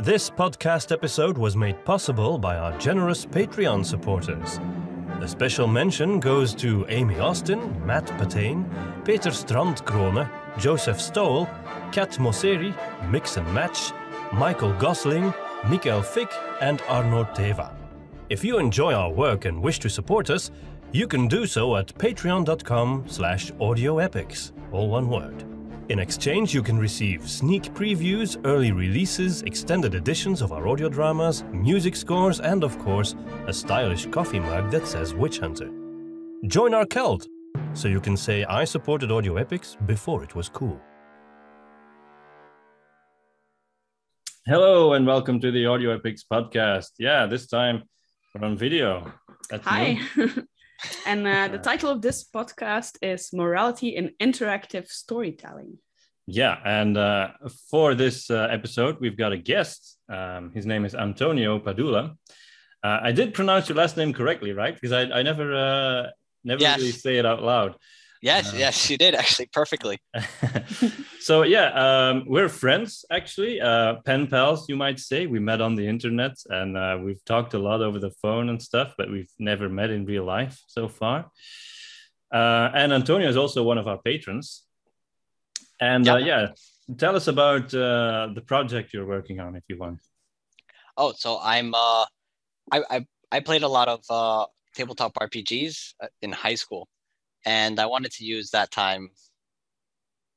This podcast episode was made possible by our generous Patreon supporters. A special mention goes to Amy Austin, Matt Patain, Peter Strandkrone, Joseph Stoll, Kat Mosseri, Mix and Match, Michael Gosling, Mikael Fick, and Arno Teva. If you enjoy our work and wish to support us, you can do so at patreon.com slash audioepics, all one word. In exchange, you can receive sneak previews, early releases, extended editions of our audio dramas, music scores, and of course, a stylish coffee mug that says Witch Hunter. Join our cult, so you can say I supported Audio Epics before it was cool. Hello and welcome to the Audio Epics podcast. Yeah, this time we're on video. That's Hi. and uh, the title of this podcast is Morality in Interactive Storytelling. Yeah, and uh, for this uh, episode, we've got a guest. Um, his name is Antonio Padula. Uh, I did pronounce your last name correctly, right? Because I, I never uh, never yes. really say it out loud. Yes, uh, yes, you did actually perfectly. so yeah, um, we're friends actually, uh, pen pals, you might say. We met on the internet and uh, we've talked a lot over the phone and stuff, but we've never met in real life so far. Uh, and Antonio is also one of our patrons. And uh, yeah, tell us about uh, the project you're working on, if you want. Oh, so I'm I, I I played a lot of tabletop RPGs in high school and I wanted to use that time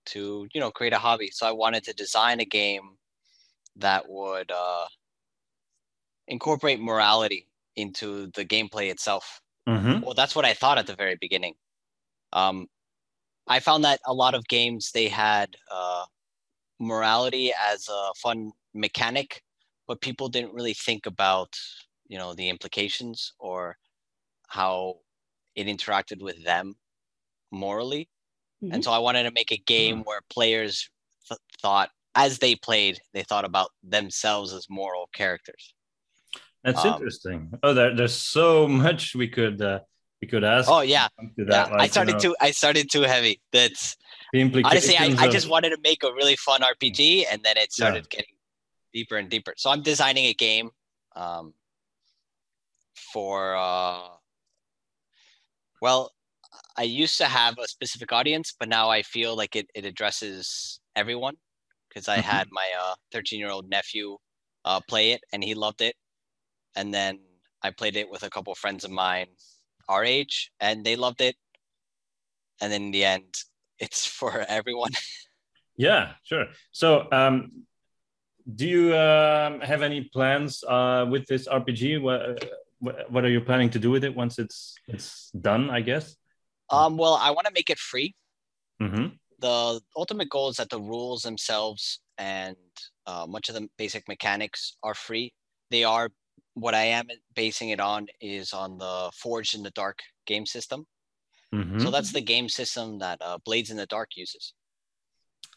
to you know create a hobby. So I wanted to design a game that would uh, incorporate morality into the gameplay itself. Mm-hmm. Well, that's what I thought at the very beginning. Um, I found that a lot of games they had uh, morality as a fun mechanic, but people didn't really think about you know the implications or how it interacted with them morally. Mm-hmm. And so I wanted to make a game mm-hmm. where players th- thought, as they played, they thought about themselves as moral characters. That's um, interesting. Oh, there, there's so much we could uh, we could ask. Oh yeah, that, yeah. Like, I started you know, too. I started too heavy. That's the honestly, I, of... I just wanted to make a really fun RPG, and then it started yeah. getting deeper and deeper. So I'm designing a game um, for uh, well, I used to have a specific audience, but now I feel like it, it addresses everyone because I mm-hmm. had my 13 uh, year old nephew uh, play it and he loved it. And then I played it with a couple of friends of mine our age and they loved it. And then in the end, it's for everyone. yeah, sure. So, um, do you um, have any plans uh, with this RPG? What, what are you planning to do with it once it's it's done? I guess. Um, well, I want to make it free. Mm-hmm. The ultimate goal is that the rules themselves and uh, much of the basic mechanics are free. They are what I am basing it on is on the Forged in the Dark game system. Mm-hmm. So that's the game system that uh, Blades in the Dark uses,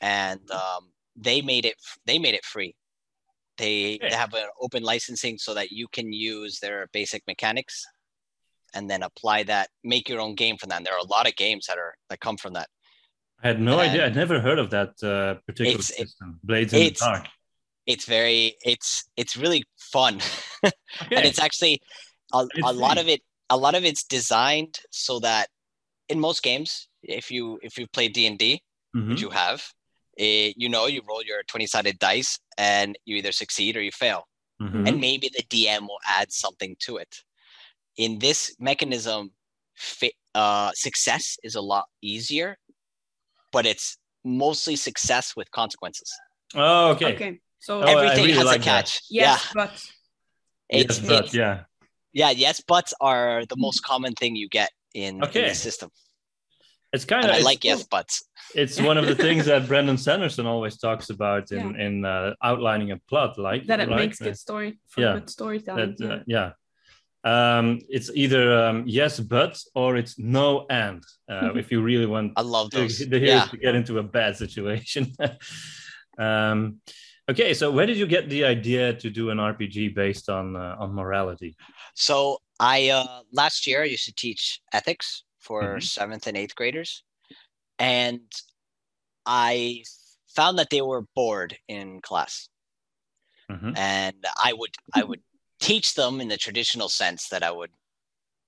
and um, they made it. They made it free. They, they have an open licensing so that you can use their basic mechanics and then apply that, make your own game from that. And there are a lot of games that are that come from that. I had no and idea. I'd never heard of that uh, particular system, Blades in the Dark. It's very, it's it's really fun, okay. and it's actually a, a lot of it. A lot of it's designed so that in most games, if you if you play D and D, mm-hmm. which you have, it, you know you roll your twenty sided dice and you either succeed or you fail, mm-hmm. and maybe the DM will add something to it in this mechanism, uh, success is a lot easier, but it's mostly success with consequences. Oh, okay. Okay. So oh, everything really has like a catch. That. Yes, yeah. but. It's, yes, but yeah. Yeah, yes, buts are the most common thing you get in, okay. in the system. It's kind of I like yes buts. It's one of the things that Brandon Sanderson always talks about in yeah. in uh, outlining a plot, like that it right? makes good story for yeah. good storytelling. That, uh, yeah um, it's either um, yes but or it's no and uh, if you really want i love those the heroes yeah. to get into a bad situation um, okay so where did you get the idea to do an rpg based on uh, on morality so i uh, last year i used to teach ethics for mm-hmm. seventh and eighth graders and i found that they were bored in class Mhm. and I would I would teach them in the traditional sense that I would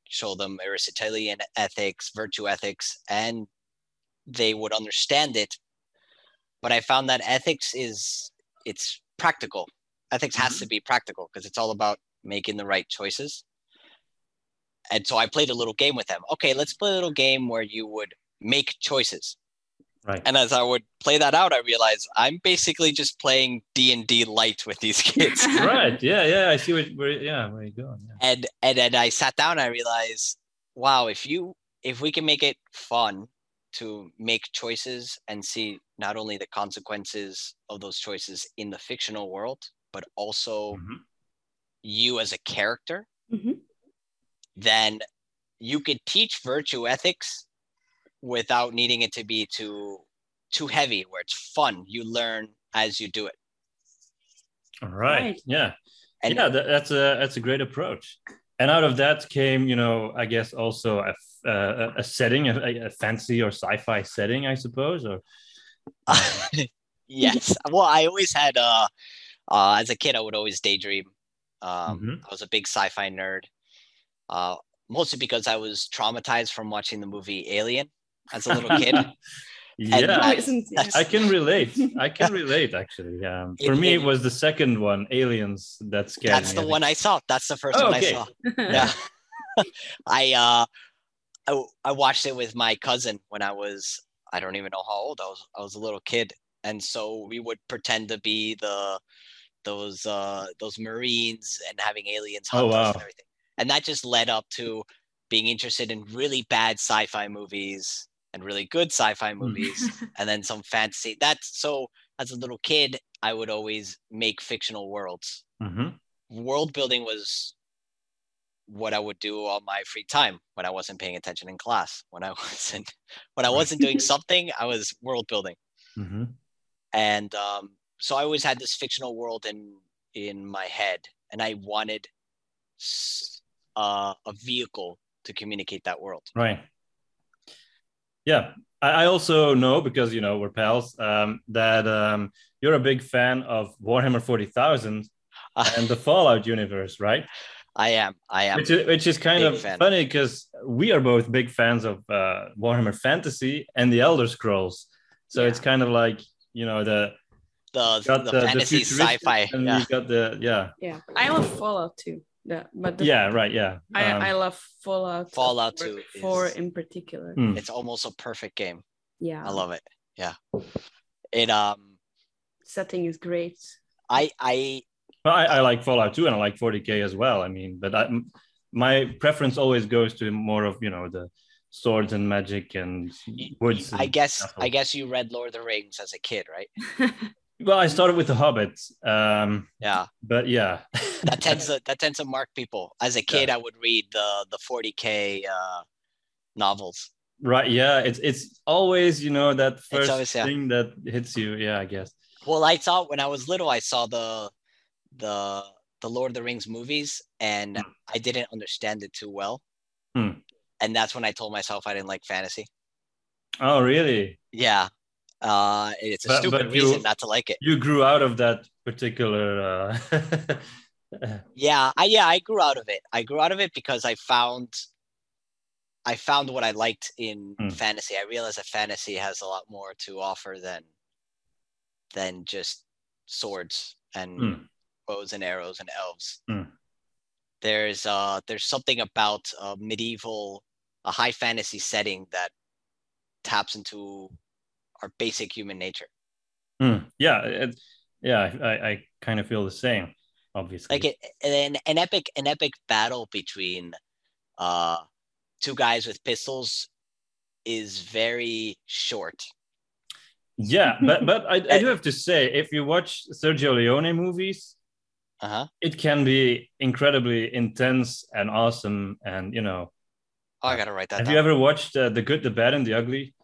show them Aristotelian ethics, virtue ethics, and they would understand it. But I found that ethics is it's practical. Ethics has to mm-hmm. be practical because it's all about making the right choices. And so I played a little game with them. Okay, let's play a little game where you would make choices. Right. And as I would play that out, I realized I'm basically just playing D and D light with these kids. right. Yeah. Yeah. I see what, where, yeah, where you going. Yeah. and and then I sat down. I realized, wow, if you if we can make it fun to make choices and see not only the consequences of those choices in the fictional world, but also Mhm. you as a character, Mhm. then you could teach virtue ethics without needing it to be too too heavy where it's fun you learn as you do it All right. Right. Yeah. and yeah, that, that's a that's a great approach. And out of that came, you know, I guess also a, f- uh, a setting, a, a fantasy or sci-fi setting, I suppose. Or yes well i always had uh uh as a kid i would always daydream um Mhm. i was a big sci-fi nerd uh mostly because i was traumatized from watching the movie alien as a little kid yeah, Oh. I can relate. I can relate actually. Um, for It- me, it it- was the second one, Aliens, that scared that's me. the one i saw that's the first Oh, one okay. i saw yeah i uh I, w- I watched it with my cousin when i was i don't even know how old i was i was a little kid and so we would pretend to be the those uh those marines and having aliens Oh, hunt us wow. and everything and that just led up to being interested in really bad sci-fi movies and really good sci-fi Hmm. movies and then some fantasy that's so as a little kid i would always make fictional worlds Mhm. world building was what I would do all my free time when I wasn't paying attention in class. When I wasn't when I wasn't doing something, I was world building. Mhm. And um, so I always had this fictional world in in my head, and I wanted uh, a vehicle to communicate that world. Right. Yeah, I, I also know because you know we're pals um, that um, you're a big fan of Warhammer Forty Thousand and the Fallout universe, right? I am. I am. Which is, which is kind of fan. funny because we are both big fans of uh, Warhammer Fantasy and the Elder Scrolls. So Yeah. it's kind of like you know the the the, the, the fantasy futuristic sci-fi. and Yeah. you got the yeah yeah I love Fallout too yeah but yeah right yeah I, Um, I love Fallout Fallout four- 2 four is- in particular Hmm. It's almost a perfect game. yeah I love it. Yeah. It um setting is great I I Well, I, I like Fallout 2 and I like 40k as well. I mean, but I, m- my preference always goes to more of you know the swords and magic and woods. I and guess castles. I guess you read Lord of the Rings as a kid, right? Well, I started with the Hobbit, um, Yeah. but yeah, That tends to that tends to mark people. As a kid, I would read the the 40k uh, novels. right. Yeah, it's it's always you know that first always, yeah. thing that hits you. Yeah, I guess. Well, I saw when I was little, I saw the the the Lord of the Rings movies, and Hmm. I didn't understand it too well. Hmm. And that's when I told myself I didn't like fantasy. Oh, really? Yeah. Uh, it's a But- stupid but you- reason not to like it. You grew out of that particular. Uh... Yeah, I yeah, I grew out of it. I grew out of it because I found I found what I liked in Hmm. fantasy. I realized that fantasy has a lot more to offer than than just swords and Hmm. bows and arrows and elves. Hmm. There's uh there's something about a medieval a high fantasy setting that taps into our basic human nature. Hmm. Yeah, it, yeah. I, I kind of feel the same. Obviously, like it, an an epic an epic battle between uh two guys with pistols is very short Yeah, but but I, I do have to say, if you watch Sergio Leone movies, uh-huh it can be incredibly intense and awesome. And you know, oh i gotta write that have down you ever watched uh, the Good, the Bad, and the Ugly?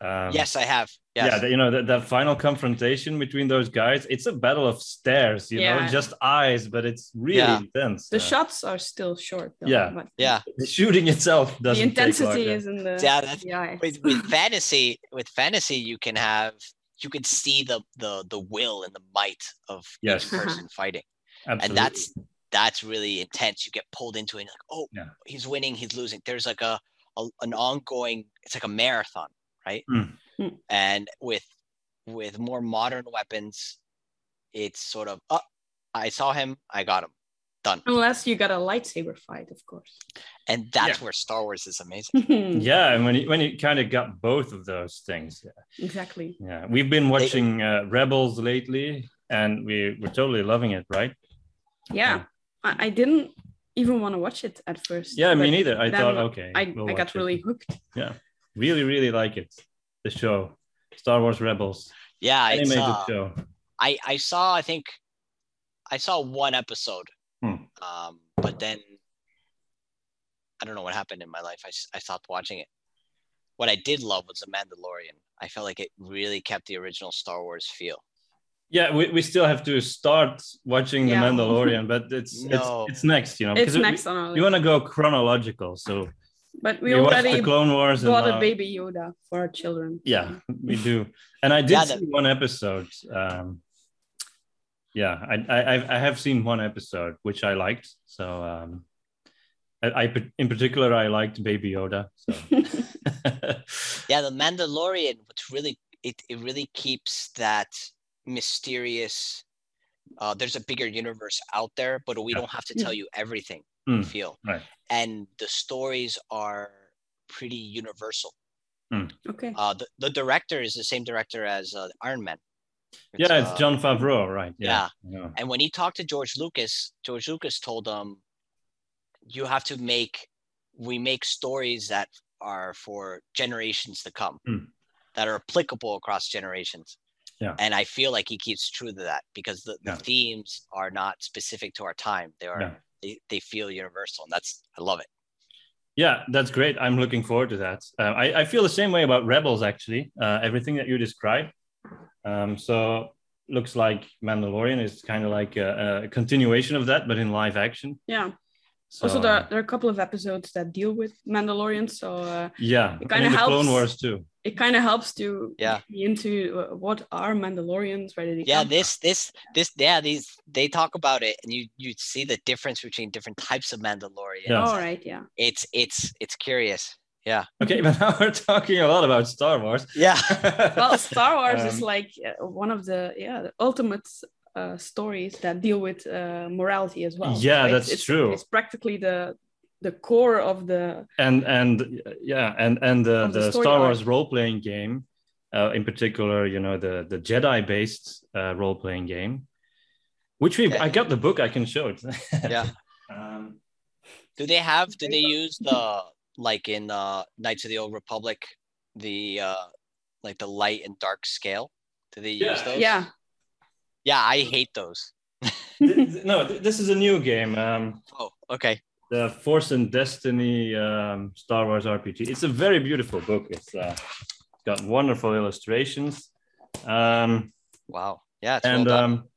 Um, yes i have yes Yeah, the- you know that, that final confrontation between those guys. It's a battle of stares. You know, just eyes, but it's really Yeah. intense. the Uh, shots are still short though, Yeah. but yeah the shooting itself the doesn't. take long, intensity yeah. is in the Yeah, that's- the eye. with, with fantasy with fantasy you can have you can see the the the will and the might of Yes. each person fighting Absolutely. and that's that's really intense you get pulled into it and you're like oh Yeah. he's winning he's losing there's like a, a an ongoing it's like a marathon right Mm. And with with more modern weapons it's sort of oh i saw him i got him done Unless you got a lightsaber fight, of course. and that's Yeah. where star wars is amazing yeah, and when you, when you kind of got both of those things, Yeah. exactly. yeah, we've been watching uh, Rebels lately, and we we're totally loving it, right? Yeah. I, I didn't even want to watch it at first. Yeah, me neither. I thought, okay, I, we'll I watch got it. really hooked. Really, really like it. The show, Star Wars Rebels, yeah it's animated uh, show. I I saw I think I saw one episode, Hmm. um, but then I don't know what happened in my life. I I stopped watching it. What I did love was the Mandalorian. I felt like it really kept the original Star Wars feel. Yeah, we, we still have to start watching Yeah. The Mandalorian, but it's No. it's it's next, you know. It's because we- next on our We list. want to go chronological, so But we we, watched already the Clone Wars and bought a baby Yoda for our children. Yeah, we do. And I did Yeah, see that- one episode. Um, yeah, I, I I've- I have seen one episode which I liked. So um, I, I in particular I liked Baby Yoda. So. Yeah, the Mandalorian. What's really it? It really keeps that mysterious. Uh, there's a bigger universe out there, but we Yeah. don't have to tell you everything. Mm, feel, right. and the stories are pretty universal. okay. Uh, the, the director is the same director as uh, Iron Man. yeah, it's uh, Jon Favreau, right? Yeah. yeah. And when he talked to George Lucas, George Lucas told him, "You have to make we make stories that are for generations to come, Hmm. that are applicable across generations." Yeah. And I feel like he keeps true to that because the, the Yeah. themes are not specific to our time; they are Yeah. They, they feel universal, and that's I love it. Yeah, that's great. I'm looking forward to that. Uh, I, I feel the same way about Rebels, actually. Uh, everything that you described. Um, so looks like Mandalorian is kind of like a, a continuation of that, but in live action. Yeah. So, also, there, there are a couple of episodes that deal with Mandalorian, so uh, yeah, it kinda mean, the Clone helps. Wars too. it kind of helps to Yeah. get into uh, what are Mandalorians, where did Yeah, come this this this yeah these they talk about it, and you you see the difference between different types of Mandalorians. Yeah. All right, yeah. It's it's it's curious. Yeah. Okay, but now we're talking a lot about Star Wars. Yeah. Well, Star Wars is Um, like uh, one of the yeah the ultimate uh, stories that deal with uh, morality as well. Yeah, that's it's, true. It's practically the the core of the and and yeah, and and the, the the Star. Wars role playing game, uh, in particular, you know, the the Jedi based uh, role playing game, which we Yeah. I got the book. I can show it. Yeah. Um, Do they have? Do they use the like in uh, Knights of the Old Republic, the uh, like the light and dark scale? Do they use those? yeah. Yeah, I hate those. th- th- no, th- this is a new game. Um, Oh, okay. the Force and Destiny um, Star Wars RPG. It's a very beautiful book. It's uh, got wonderful illustrations. Um, Wow. Yeah, it's well and done. um,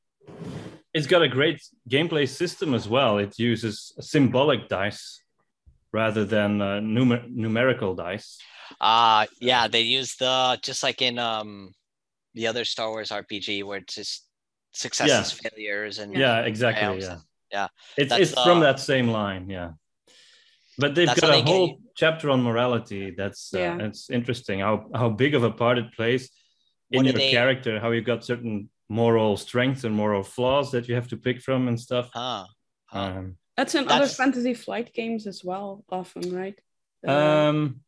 it's got a great gameplay system as well. It uses symbolic dice rather than uh, numer- numerical dice. Uh yeah, they use the just like in um the other Star Wars RPG where it's just successes, failures, and Yeah, exactly. fails Yeah, and- yeah. It's That's, it's from uh, that same line. Yeah, but they've got a whole you. chapter on morality. That's uh, Yeah. it's interesting how how big of a part it plays in your they- character. How you got certain moral strengths and moral flaws that you have to pick from and stuff. Huh. huh. Um, That's in other fantasy flight games as well, often, right? The, um,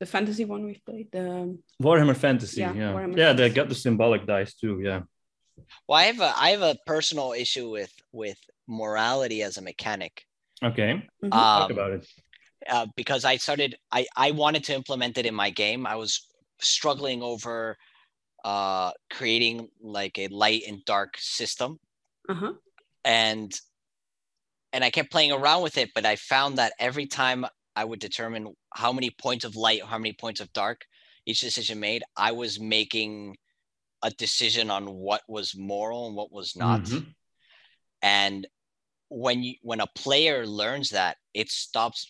the fantasy one we've played. The Warhammer Fantasy. Yeah, Yeah, yeah, Warhammer they got the symbolic dice too. Yeah. Well, I have a I have a personal issue with with morality as a mechanic. Okay, Mhm. talk Um, about it. uh, because I started I I wanted to implement it in my game. I was struggling over uh creating like a light and dark system uh-huh. and and I kept playing around with it, but I found that every time I would determine how many points of light, how many points of dark each decision made, I was making a decision on what was moral and what was not. Mhm. And when you when a player learns that, it stops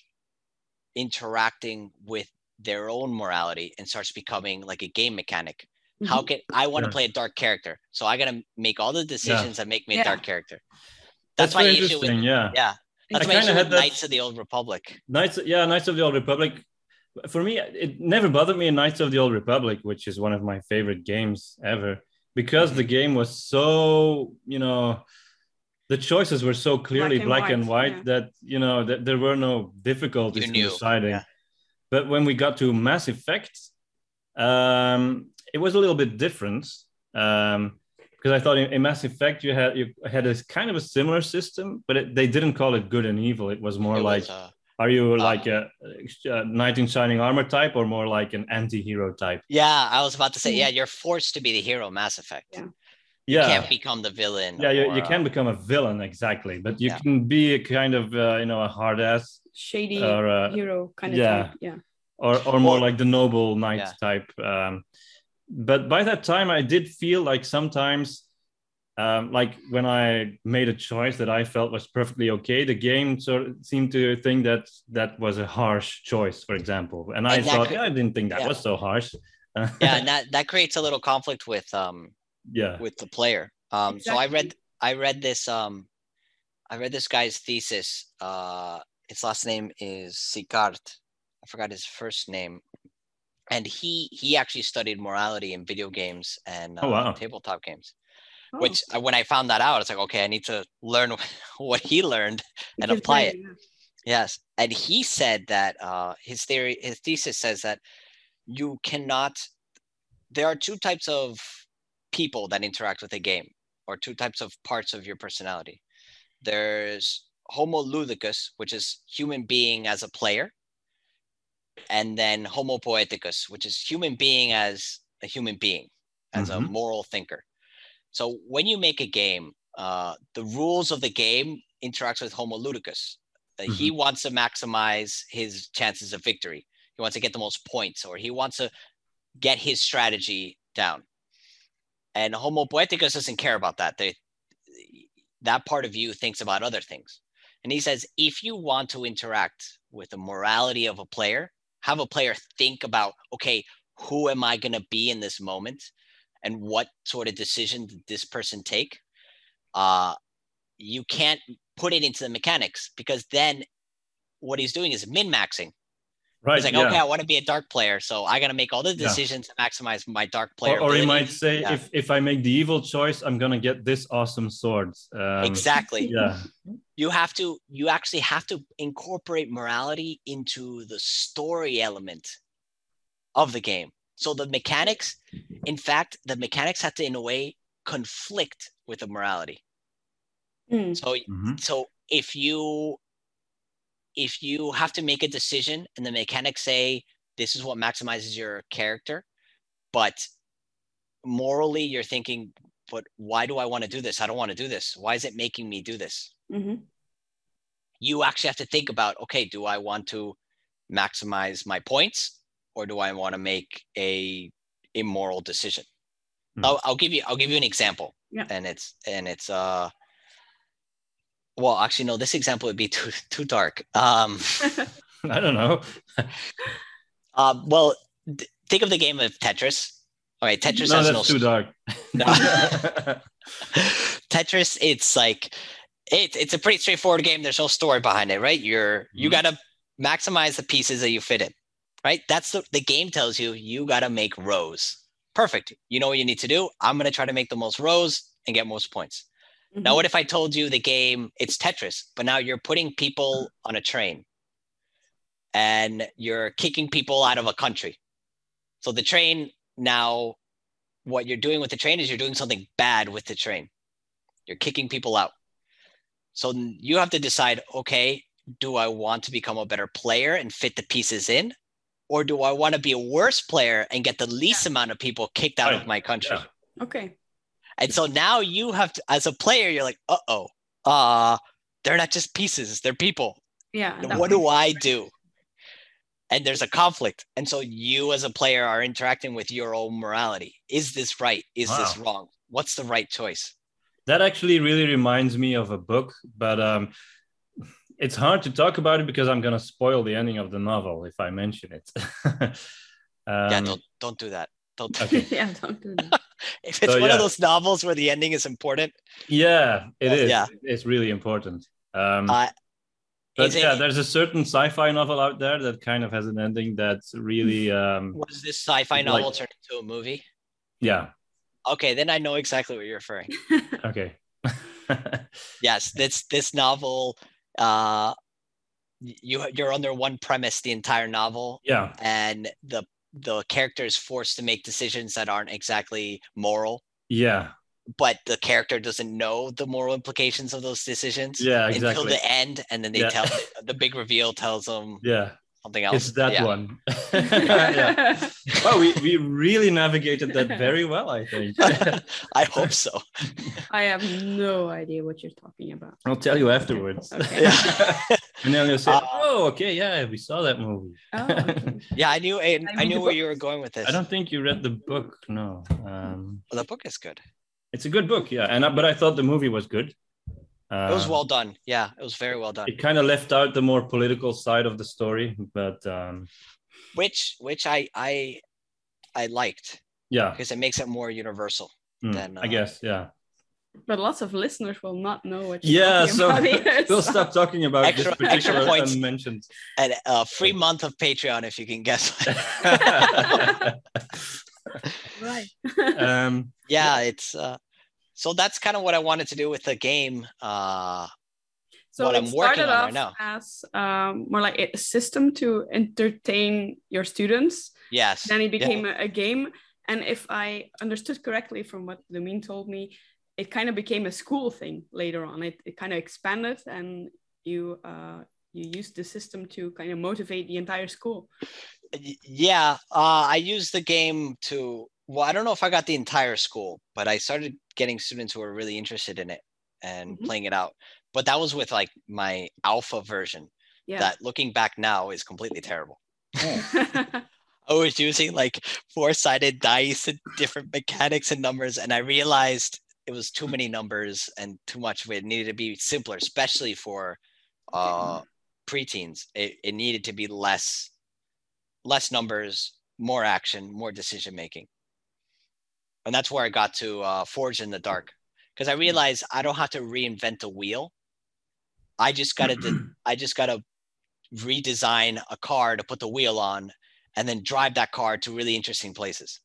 interacting with their own morality and starts becoming like a game mechanic How Mhm. can I want to Yeah. play a dark character? So I gotta make all the decisions that make me a dark character. That's That's, my very issue with. Yeah. yeah. That's I my kinda issue had with that- Knights of the Old Republic. Knights, yeah, Knights of the Old Republic. For me, it never bothered me in Knights of the Old Republic, which is one of my favorite games ever, because the game was so, you know, the choices were so clearly and black, and white, white yeah. that you know that there were no difficulties in deciding. yeah. But when we got to Mass Effect, um, it was a little bit different. Um, because I thought in, in Mass Effect you had you had a kind of a similar system, but it, they didn't call it good and evil. It was more It like was, uh, are you Uh, like a, a knight in shining armor type or more like an anti-hero type? yeah, I was about to say, yeah, you're forced to be the hero. Mass Effect. Yeah. You Yeah, can't become the villain. yeah, you, you can uh, become a villain exactly, but you Yeah. can be a kind of uh, you know a hard ass Shady or uh, hero kind of yeah. type. Yeah. or or more like the noble knight Yeah. type. Um, but by that time, I did feel like sometimes. Um, like when I made a choice that I felt was perfectly okay, the game sort of seemed to think that that was a harsh choice, for example. And I And thought, could- yeah, I didn't think that yeah. was so harsh. yeah, and that that creates a little conflict with um yeah. with the player. Um, so I read I read this um I read this guy's thesis. Uh, his last name is Sicart. I forgot his first name, and he he actually studied morality in video games and uh, Oh, wow. tabletop games. Oh, Which uh, when I found that out, it's like okay, I need to learn what he learned and gives apply it. Yes, and he said that uh, his theory, his thesis says that you cannot. There are two types of people that interact with a game, or two types of parts of your personality. There's Homo ludicus, which is human being as a player, and then Homo poeticus, which is human being as a human being, as a Mhm. moral thinker. So when you make a game, uh, the rules of the game interacts with Homo ludicus. Uh, He wants to maximize his chances of victory. He wants to get the most points, or he wants to get his strategy down. And Homo poeticus doesn't care about that. They, that part of you thinks about other things. And he says, if you want to interact with the morality of a player, have a player think about, okay, who am I going to be in this moment? And what sort of decision did this person take? Uh, you can't put it into the mechanics because then what he's doing is min maxing. Right. He's like, yeah. okay, I want to be a dark player, so I got to make all the Yeah. decisions to maximize my dark player. or, or he might say, Yeah. if, if I make the evil choice, I'm gonna get this awesome sword. Um, exactly. Yeah. You have to. You actually have to incorporate morality into the story element of the game. So the mechanics, in fact, the mechanics have to, in a way, conflict with the morality. Mm. So Mhm. so if you if you have to make a decision and the mechanics say this is what maximizes your character but morally you're thinking but why do i want to do this i don't want to do this why is it making me do this hmm you actually have to think about okay do i want to maximize my points or do i want to make a immoral decision Hmm. I'll, I'll give you i'll give you an example Yeah. and it's and it's uh well actually no this example would be too too dark um I don't know. uh, well th- think of the game of tetris all right tetris no, has that's no too dark. No. Tetris, it's like it, it's a pretty straightforward game. There's no story behind it, right? You're you Mhm. gotta maximize the pieces that you fit in, right? That's the the game tells you you gotta make rows. Perfect. You know what you need to do. I'm gonna try to make the most rows and get most points. Now, mm-hmm. what if I told you the game it's Tetris, but now you're putting people on a train and you're kicking people out of a country. So the train now, what you're doing with the train is you're doing something bad with the train. You're kicking people out. So you have to decide, okay, do I want to become a better player and fit the pieces in? Or do I want to be a worse player and get the least amount of people kicked out of my country? Yeah. Okay. And so now you have to, as a player, you're like, uh oh, uh, they're not just pieces, they're people. Yeah. What do I do? And there's a conflict. And so you, as a player, are interacting with your own morality. Is this right? Is this wrong? What's the right choice? That actually really reminds me of a book, but um, it's hard to talk about it because I'm gonna spoil the ending of the novel if I mention it. um, yeah, don't don't do that. Don't do Okay. yeah, don't do that. If it's So, one yeah. of those novels where the ending is important, Yeah, it Uh, is. yeah. It's really important. Um, uh, but is it- yeah, there's a certain sci-fi novel out there that kind of has an ending that's really, um, was this sci-fi Like- novel turned into a movie? yeah. Okay, then I know exactly what you're referring. Okay. Yes, this this novel, uh, you you're under one premise the entire novel, yeah. and the the character is forced to make decisions that aren't exactly moral, Yeah. but the character doesn't know the moral implications of those decisions Yeah. until the end, and then they Yeah. tell the big reveal tells them Yeah. Something else. It's that yeah. one. yeah. Well, we, we really navigated that very well, I think. I hope so. I have no idea what you're talking about. I'll tell you afterwards. Okay. Yeah. and then you'll say, Uh, oh, okay, yeah, we saw that movie. Oh, okay. Yeah, I knew I, I read knew the where you were going with this. I don't think you read the book. No. Um, The book is good. it's a good book, yeah. And I, but I thought the movie was good. It was Um, well done. Yeah, it was very well done. It kind of left out the more political side of the story, but um, Which which I I I liked yeah, because it makes it more universal. mm, then, I uh, guess, yeah. But lots of listeners will not know what you're Yeah, so about either, we'll so- stop talking about Extra- this extra particular points. unmentioned. And a free month of Patreon if you can guess. Right. um, yeah, it's uh so that's kind of what I wanted to do with the game. Uh so what I'm working on right now. as um, more like a system to entertain your students. yes. Then it Yeah. became a, a game. And if I understood correctly from what Lumine told me, it kind of became a school thing later on. It, it kind of expanded and you uh, you used the system to kind of motivate the entire school. Yeah uh, i used the game to well i don't know if i got the entire school but i started getting students who were really interested in it and Mhm. playing it out. But that was with like my alpha version Yeah. that looking back now is completely terrible. I was using like four-sided dice and different mechanics and numbers and i realized it was too many numbers and too much of it. Needed to be simpler especially for uh preteens. It, it needed to be less less numbers more action more decision making and that's where i got to uh, Forged in the Dark because i realized i don't have to reinvent the wheel i just gotta de- i just gotta redesign a car to put the wheel on and then drive that car to really interesting places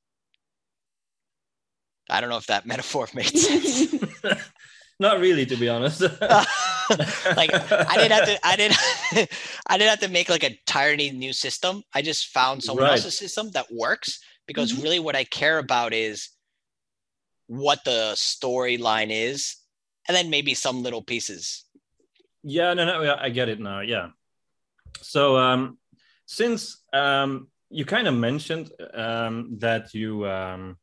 i don't know if that metaphor made sense not really, to be honest. like I didn't have to I didn't I didn't have to make like a entirely new system. I just found someone Right. else's system that works because Mhm. really what I care about is what the storyline is and then maybe some little pieces. Yeah, no, no, I get it now. Yeah. So, um, since um, you kind of mentioned um, that you um,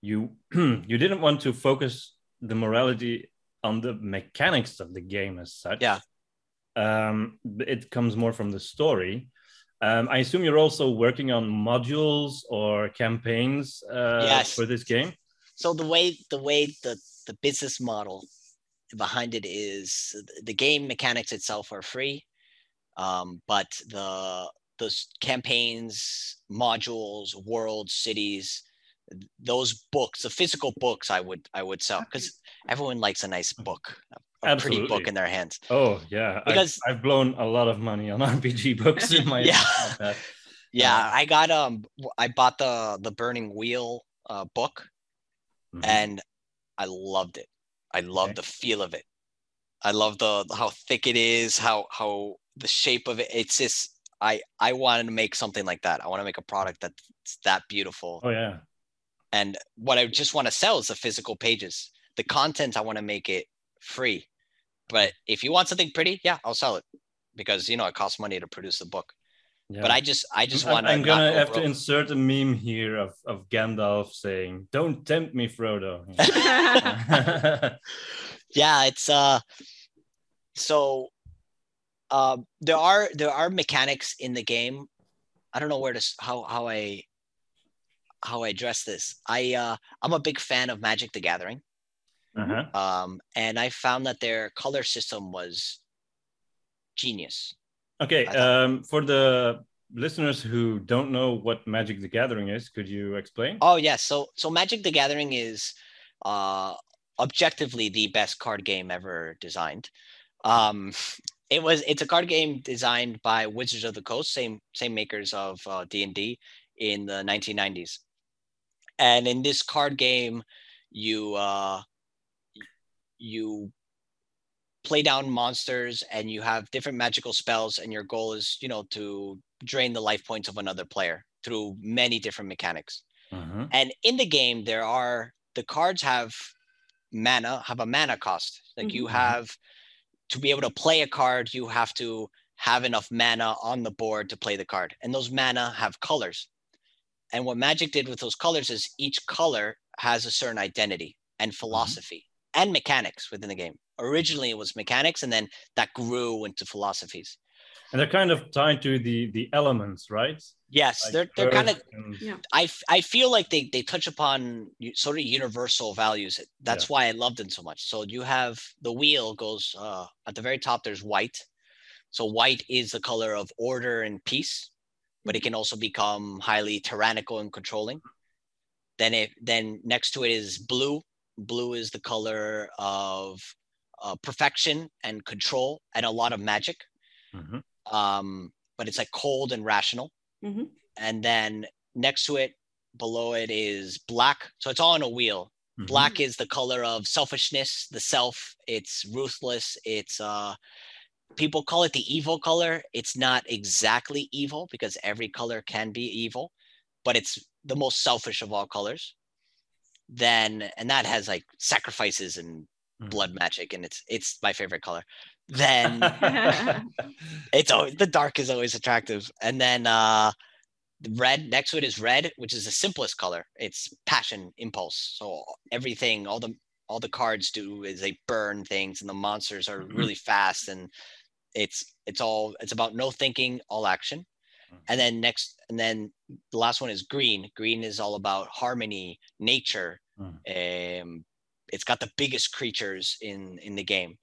you you didn't want to focus the morality on the mechanics of the game as such. Yeah. Um, it comes more from the story. Um, I assume you're also working on modules or campaigns uh, Yes. for this game. So the way the way the the business model behind it is the game mechanics itself are free, um, but the those campaigns, modules, worlds, cities, those books, the physical books, I would I would sell because everyone likes a nice book, a pretty book in their hands. Oh yeah, Because- I've, I've blown a lot of money on RPG books in my Yeah. like. Yeah, Uh, I got um I bought the the Burning Wheel uh, book Mhm. and I loved it. I love Okay. the feel of it. I love the how thick it is, how how the shape of it. It's just I I wanted to make something like that. I want to make a product that's that beautiful. oh yeah, And what I just want to sell is the physical pages. The content I want to make it free. But if you want something pretty, yeah, I'll sell it because you know it costs money to produce the book. yeah. But I just I just I'm, want I'm gonna have to insert a meme here of, of Gandalf saying, "Don't tempt me, Frodo." yeah it's uh so uh there are there are mechanics in the game i don't know where to how how i how i address this i uh i'm a big fan of magic the gathering uh-huh. um and i found that their color system was genius Okay, um, for the listeners who don't know what Magic the Gathering is, could you explain? Oh yes. So so Magic the Gathering is uh objectively the best card game ever designed. Um it was it's a card game designed by Wizards of the Coast, same same makers of uh, D&D in the 1990s. And in this card game you uh you play down monsters and you have different magical spells and your goal is you know to drain the life points of another player through many different mechanics. Mhm. and in the game there are the cards have mana have a mana cost. Like you Mhm. have to be able to play a card you have to have enough mana on the board to play the card. And those mana have colors. And what magic did with those colors is each color has a certain identity and philosophy and mechanics within the game originally it was mechanics and then that grew into philosophies And they're kind of tied to the the elements, right? yes Like they're they're kind of earth and- Yeah. I, f- I feel like they, they touch upon sort of universal values. That's why I loved them so much. So you have the wheel goes uh, at the very top. There's white. So white is the color of order and peace, but it can also become highly tyrannical and controlling. Then it then next to it is blue. Blue is the color of uh, perfection and control and a lot of magic. Mhm. Um, but it's like cold and rational Mhm. and then next to it below it is black so it's all on a wheel Mhm. black is the color of selfishness the self it's ruthless it's uh people call it the evil color it's not exactly evil because every color can be evil but it's the most selfish of all colors then and that has like sacrifices and Mhm. blood magic and it's it's my favorite color. Then it's always the dark is always attractive. And then uh the red next to it is red which is the simplest color. It's passion impulse. So everything all the all the cards do is they burn things and the monsters are Mhm. really fast and it's it's all it's about no thinking all action and then next and then the last one is green. Green is all about harmony nature. Um it's got the biggest creatures in in the game.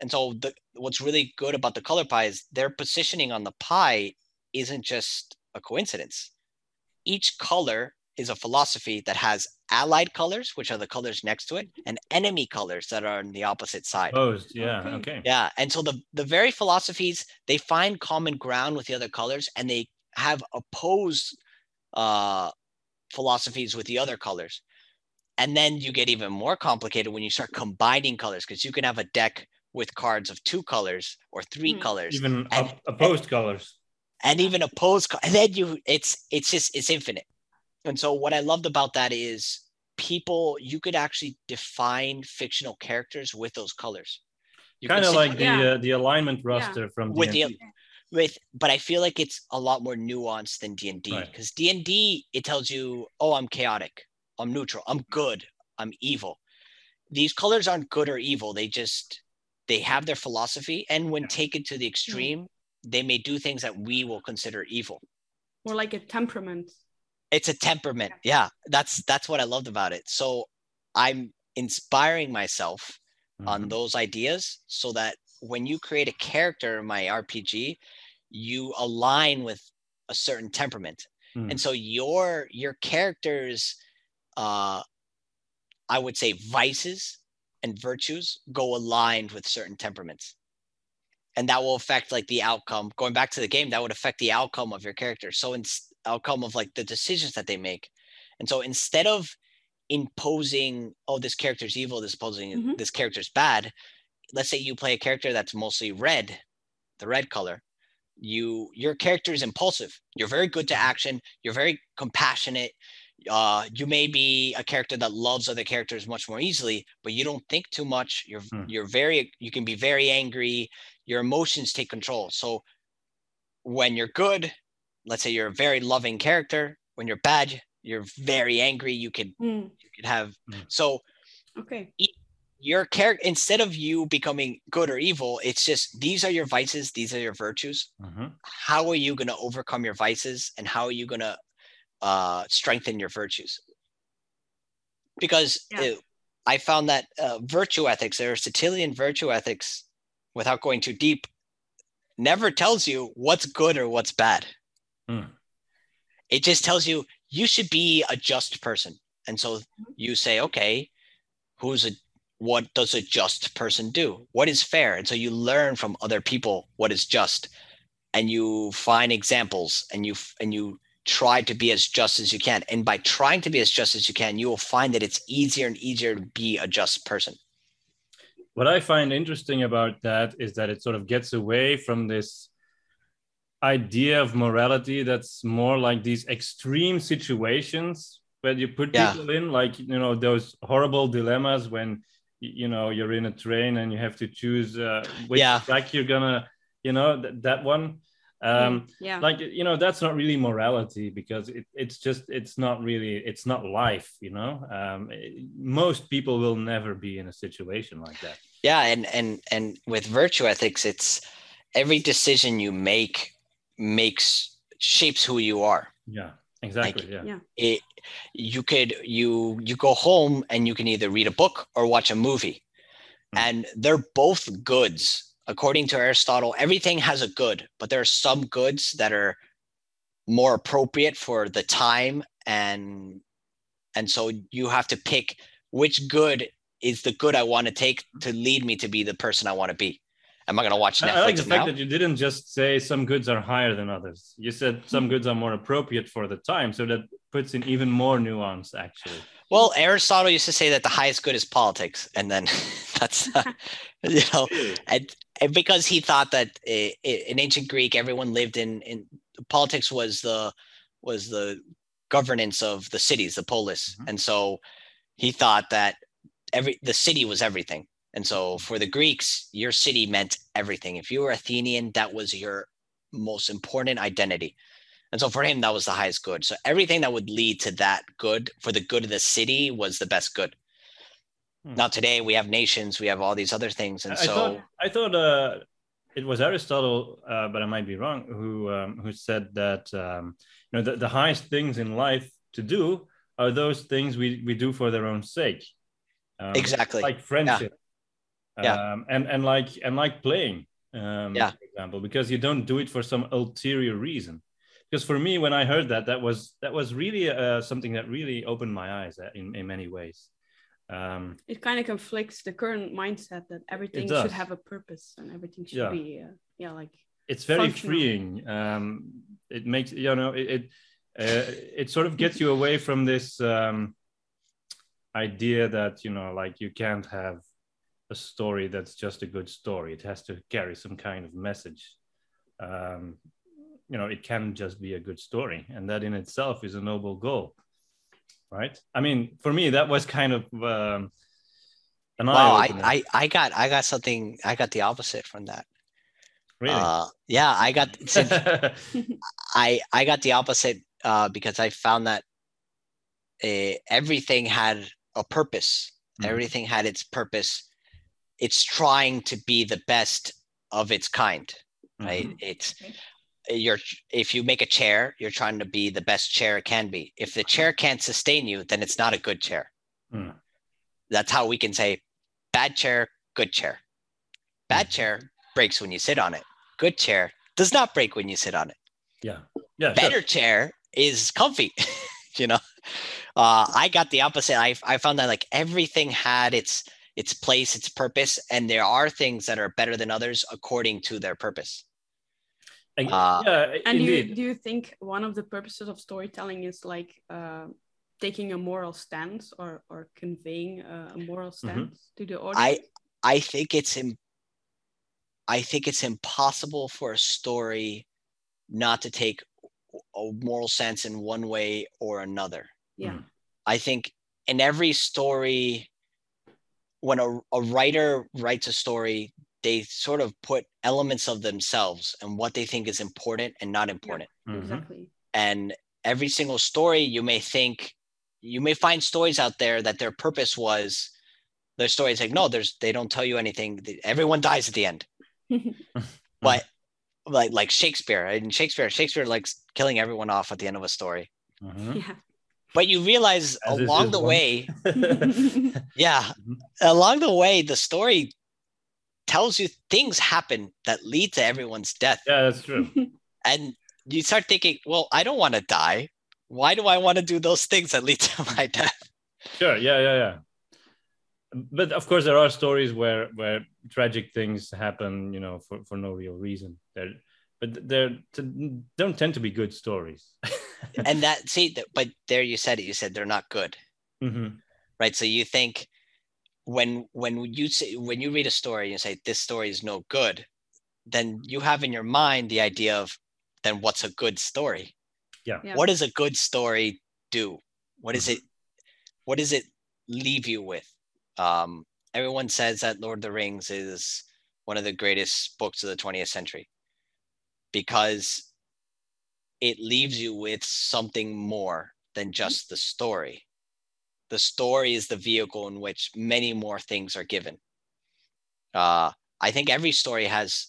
And so the what's really good about the color pie is their positioning on the pie isn't just a coincidence. Each color is a philosophy that has allied colors which are the colors next to it and enemy colors that are on the opposite side Opposed, yeah, Okay. okay. yeah, and so the the very philosophies they find common ground with the other colors, and they have opposed uh, philosophies with the other colors. And then you get even more complicated when you start combining colors, because you can have a deck with cards of two colors or three Hmm. colors, Even And- op- opposed colors. and even opposed. co- And then you, it's it's just it's infinite. And so what I loved about that is people you could actually define fictional characters with those colors. You Kind of like the Yeah. uh, the alignment roster from With the- D&D. with but i feel like it's a lot more nuanced than d&d Right. because d&d it tells you oh i'm chaotic i'm neutral i'm good i'm evil these colors aren't good or evil they just they have their philosophy and when taken to the extreme they may do things that we will consider evil More like a temperament. It's a temperament yeah that's that's what i loved about it so i'm inspiring myself on Mhm. those ideas so that when you create a character in my RPG, you align with a certain temperament. Mm. And so your your characters uh I would say vices and virtues go aligned with certain temperaments. And that will affect like the outcome. Going back to the game, that would affect the outcome of your character. So in outcome of like the decisions that they make. And so instead of imposing, oh, this character's evil, this opposing Mhm. this character's bad. Let's say you play a character that's mostly red, the red color. You your character is impulsive. You're very good to action. You're very compassionate. Uh, you may be a character that loves other characters much more easily, but you don't think too much. You're Hmm. you're very you can be very angry. Your emotions take control. So when you're good, let's say you're a very loving character. When you're bad, you're very angry. You could Hmm. you could have Hmm. so Okay. your character instead of you becoming good or evil it's just these are your vices these are your virtues Mhm. how are you going to overcome your vices and how are you going to uh, strengthen your virtues because Yeah. it- i found that uh, virtue ethics aristotelian virtue ethics without going too deep never tells you what's good or what's bad Hmm. It just tells you you should be a just person. And so you say, okay, who's a what does a just person do? What is fair? And so you learn from other people what is just and you find examples and you and you try to be as just as you can. And by trying to be as just as you can, you will find that it's easier and easier to be a just person. What I find interesting about that is that it sort of gets away from this idea of morality that's more like these extreme situations where you put Yeah. people in like you know those horrible dilemmas when you know you're in a train and you have to choose uh, which Yeah. track you're gonna you know th- that one um yeah. like you know that's not really morality because it, it's just it's not really it's not life you know um it- most people will never be in a situation like that Yeah, and and and with virtue ethics, it's every decision you make makes shapes who you are. yeah exactly yeah yeah. It you could you you go home and you can either read a book or watch a movie. Hmm. And they're both goods. According to Aristotle, everything has a good, but there are some goods that are more appropriate for the time and and so you have to pick which good is the good I want to take to lead me to be the person I want to be. Am I going to watch I, Netflix I like the fact that you didn't just say some goods are higher than others. You said some goods are more appropriate for the time so that puts in even more nuance actually. Well, Aristotle used to say that the highest good is politics, and then that's uh, you know, and, and because he thought that uh, in ancient Greek, everyone lived in in politics was the was the governance of the cities, the polis, Mhm. and so he thought that every the city was everything. And so for the Greeks, your city meant everything. If you were Athenian, that was your most important identity. And so for him, that was the highest good. So everything that would lead to that good for the good of the city was the best good. Hmm. Now today we have nations, we have all these other things, and I so thought I thought uh, it was Aristotle, uh, but I might be wrong, who um, who said that um, you know the, the highest things in life to do are those things we, we do for their own sake. Um, exactly. like friendship. Yeah. Um, and and like and like playing. Um, Yeah. For example, because you don't do it for some ulterior reason. Because for me, when I heard that, that was that was really uh, something that really opened my eyes uh, in in many ways. Um, it kind of conflicts the current mindset that everything should have a purpose and everything should Yeah. be uh, yeah like it's very functional. freeing. Um, it makes you know it it, uh, it sort of gets you away from this um, idea that you know like you can't have a story that's just a good story. It has to carry some kind of message. Um, you know, it can just be a good story, and that in itself is a noble goal, right? I mean, for me, that was kind of um, an wow, I, I I got I got something I got the opposite from that. really. Uh, yeah, I got since I I got the opposite uh, because I found that uh, everything had a purpose. Mhm. Everything had its purpose. It's trying to be the best of its kind, right? Mhm. It's you're if you make a chair, you're trying to be the best chair it can be. If the chair can't sustain you, then it's not a good chair. Mm. That's how we can say bad chair, good chair. Bad Mhm. chair breaks when you sit on it. Good chair does not break when you sit on it Yeah, yeah. sure. better chair is comfy you know uh, i got the opposite I, I found that like everything had its its place its purpose and there are things that are better than others according to their purpose. And- Uh, yeah, and do you, do you think one of the purposes of storytelling is like uh, taking a moral stance or or conveying a, a moral stance to the audience? I I think it's Im- i think it's impossible for a story not to take a moral sense in one way or another. Yeah. Mm. I think in every story, when a, a writer writes a story, they sort of put elements of themselves and what they think is important and not important. Mhm. exactly And every single story, you may think, you may find stories out there that their purpose was their story is like, no, there's, they don't tell you anything. Everyone dies at the end. But like, like Shakespeare, in Shakespeare, Shakespeare likes killing everyone off at the end of a story. Mhm. yeah But you realize As along the one. way, Yeah. Along the way, the story tells you things happen that lead to everyone's death. yeah, that's true. And you start thinking, well, I don't want to die. Why do I want to do those things that lead to my death? Sure. Yeah. Yeah. Yeah. But of course, there are stories where where tragic things happen, you know, for, for no real reason. They're, but they're t- don't tend to be good stories. And that see, th- but there you said it. You said they're not good, Mhm. right? So you think when when you say when you read a story and you say this story is no good, then you have in your mind the idea of then what's a good story? Yeah. Yeah. What does a good story do? What What is it? What does it leave you with? Um, everyone says that Lord of the Rings is one of the greatest books of the 20th century because it leaves you with something more than just the story. The story is the vehicle in which many more things are given. Uh, I think every story has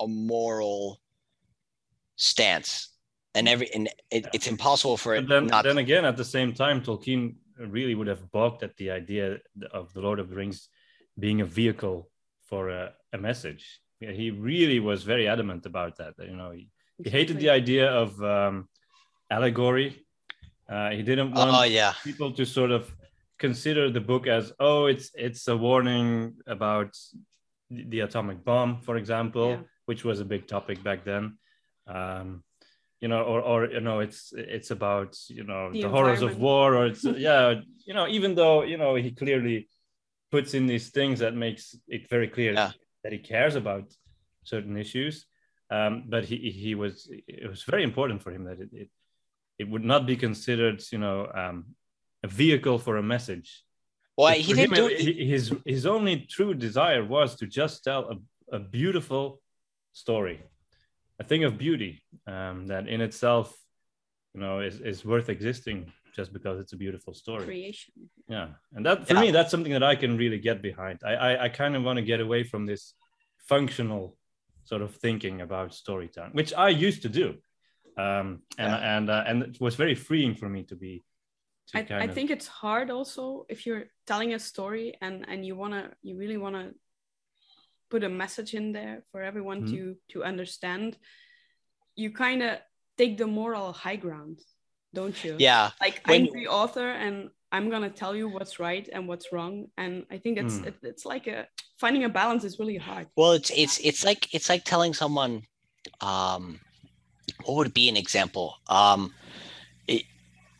a moral stance, and every and it, it's impossible for it then, not. then again, at the same time, Tolkien really would have balked at the idea of the Lord of the Rings being a vehicle for a, a message. Yeah, he really was very adamant about that. You know, he, he hated the idea of um, allegory. Uh, he didn't want oh yeah, people to sort of consider the book as oh it's it's a warning about the the atomic bomb for example Yeah. which was a big topic back then um you know or or you know it's it's about you know The the, horrors of war or it's yeah you know even though you know he clearly puts in these things that makes it very clear Yeah. that he cares about certain issues um but he he was it was very important for him that it, it it would not be considered, you know, um, a vehicle for a message. well he didn't him, do. he- his his only true desire was to just tell a, a beautiful story, a thing of beauty um, that in itself, you know, is, is worth existing just because it's a beautiful story. creation. Yeah, and that for Yeah. me, that's something that I can really get behind. I I, I kind of want to get away from this functional sort of thinking about storytelling, which I used to do, um, and and uh, and it was very freeing for me to be. To I, kind I of, think it's hard also if you're telling a story and and you wanna you really wanna put a message in there for everyone Mhm. to to understand. You kind of take the moral high ground, don't you? Yeah, Like When- I'm the author and I'm gonna tell you what's right and what's wrong. And I think it's Mm. it, it's like a finding a balance is really hard. Well, it's it's it's like it's like telling someone, um, what would be an example? Um, it,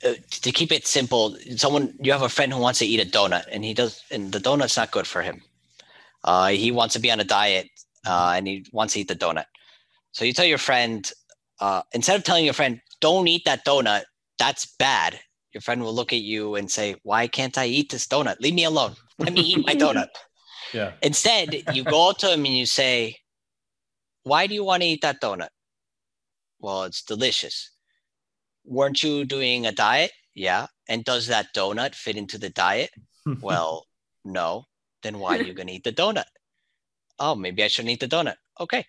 uh, to keep it simple, someone you have a friend who wants to eat a donut, and he does, and the donut's not good for him. Uh, he wants to be on a diet, uh, and he wants to eat the donut. So you tell your friend, uh, instead of telling your friend, "Don't eat that donut," that's bad. Your friend will look at you and say, "Why can't I eat this donut? Leave me alone. Let me eat my donut." yeah, Instead, you go up to him and you say, Why do you want to eat that donut? Well, it's delicious. Weren't you doing a diet? Yeah. And does that donut fit into the diet? Well, no. Then why are you going to eat the donut? Oh, maybe I shouldn't eat the donut. Okay.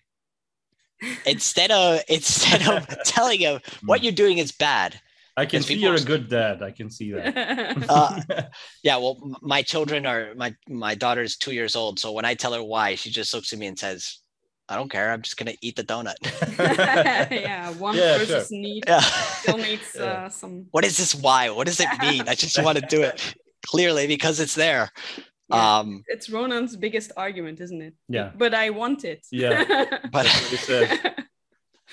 Instead of instead of telling him what hmm. you're doing is bad. I can see you're a good dad. I can see that. Uh, Yeah, well, my children are my my daughter is two years old, so when I tell her why, she just looks at me and says, "I don't care. I'm just gonna eat the donut." yeah, one Yeah, person's need yeah. still needs Yeah. uh, some. what is this? Why? What does it mean? I just want to do it clearly because it's there. Yeah. Um, It's Ronan's biggest argument, isn't it? Yeah. But I want it. Yeah. but That's what he said.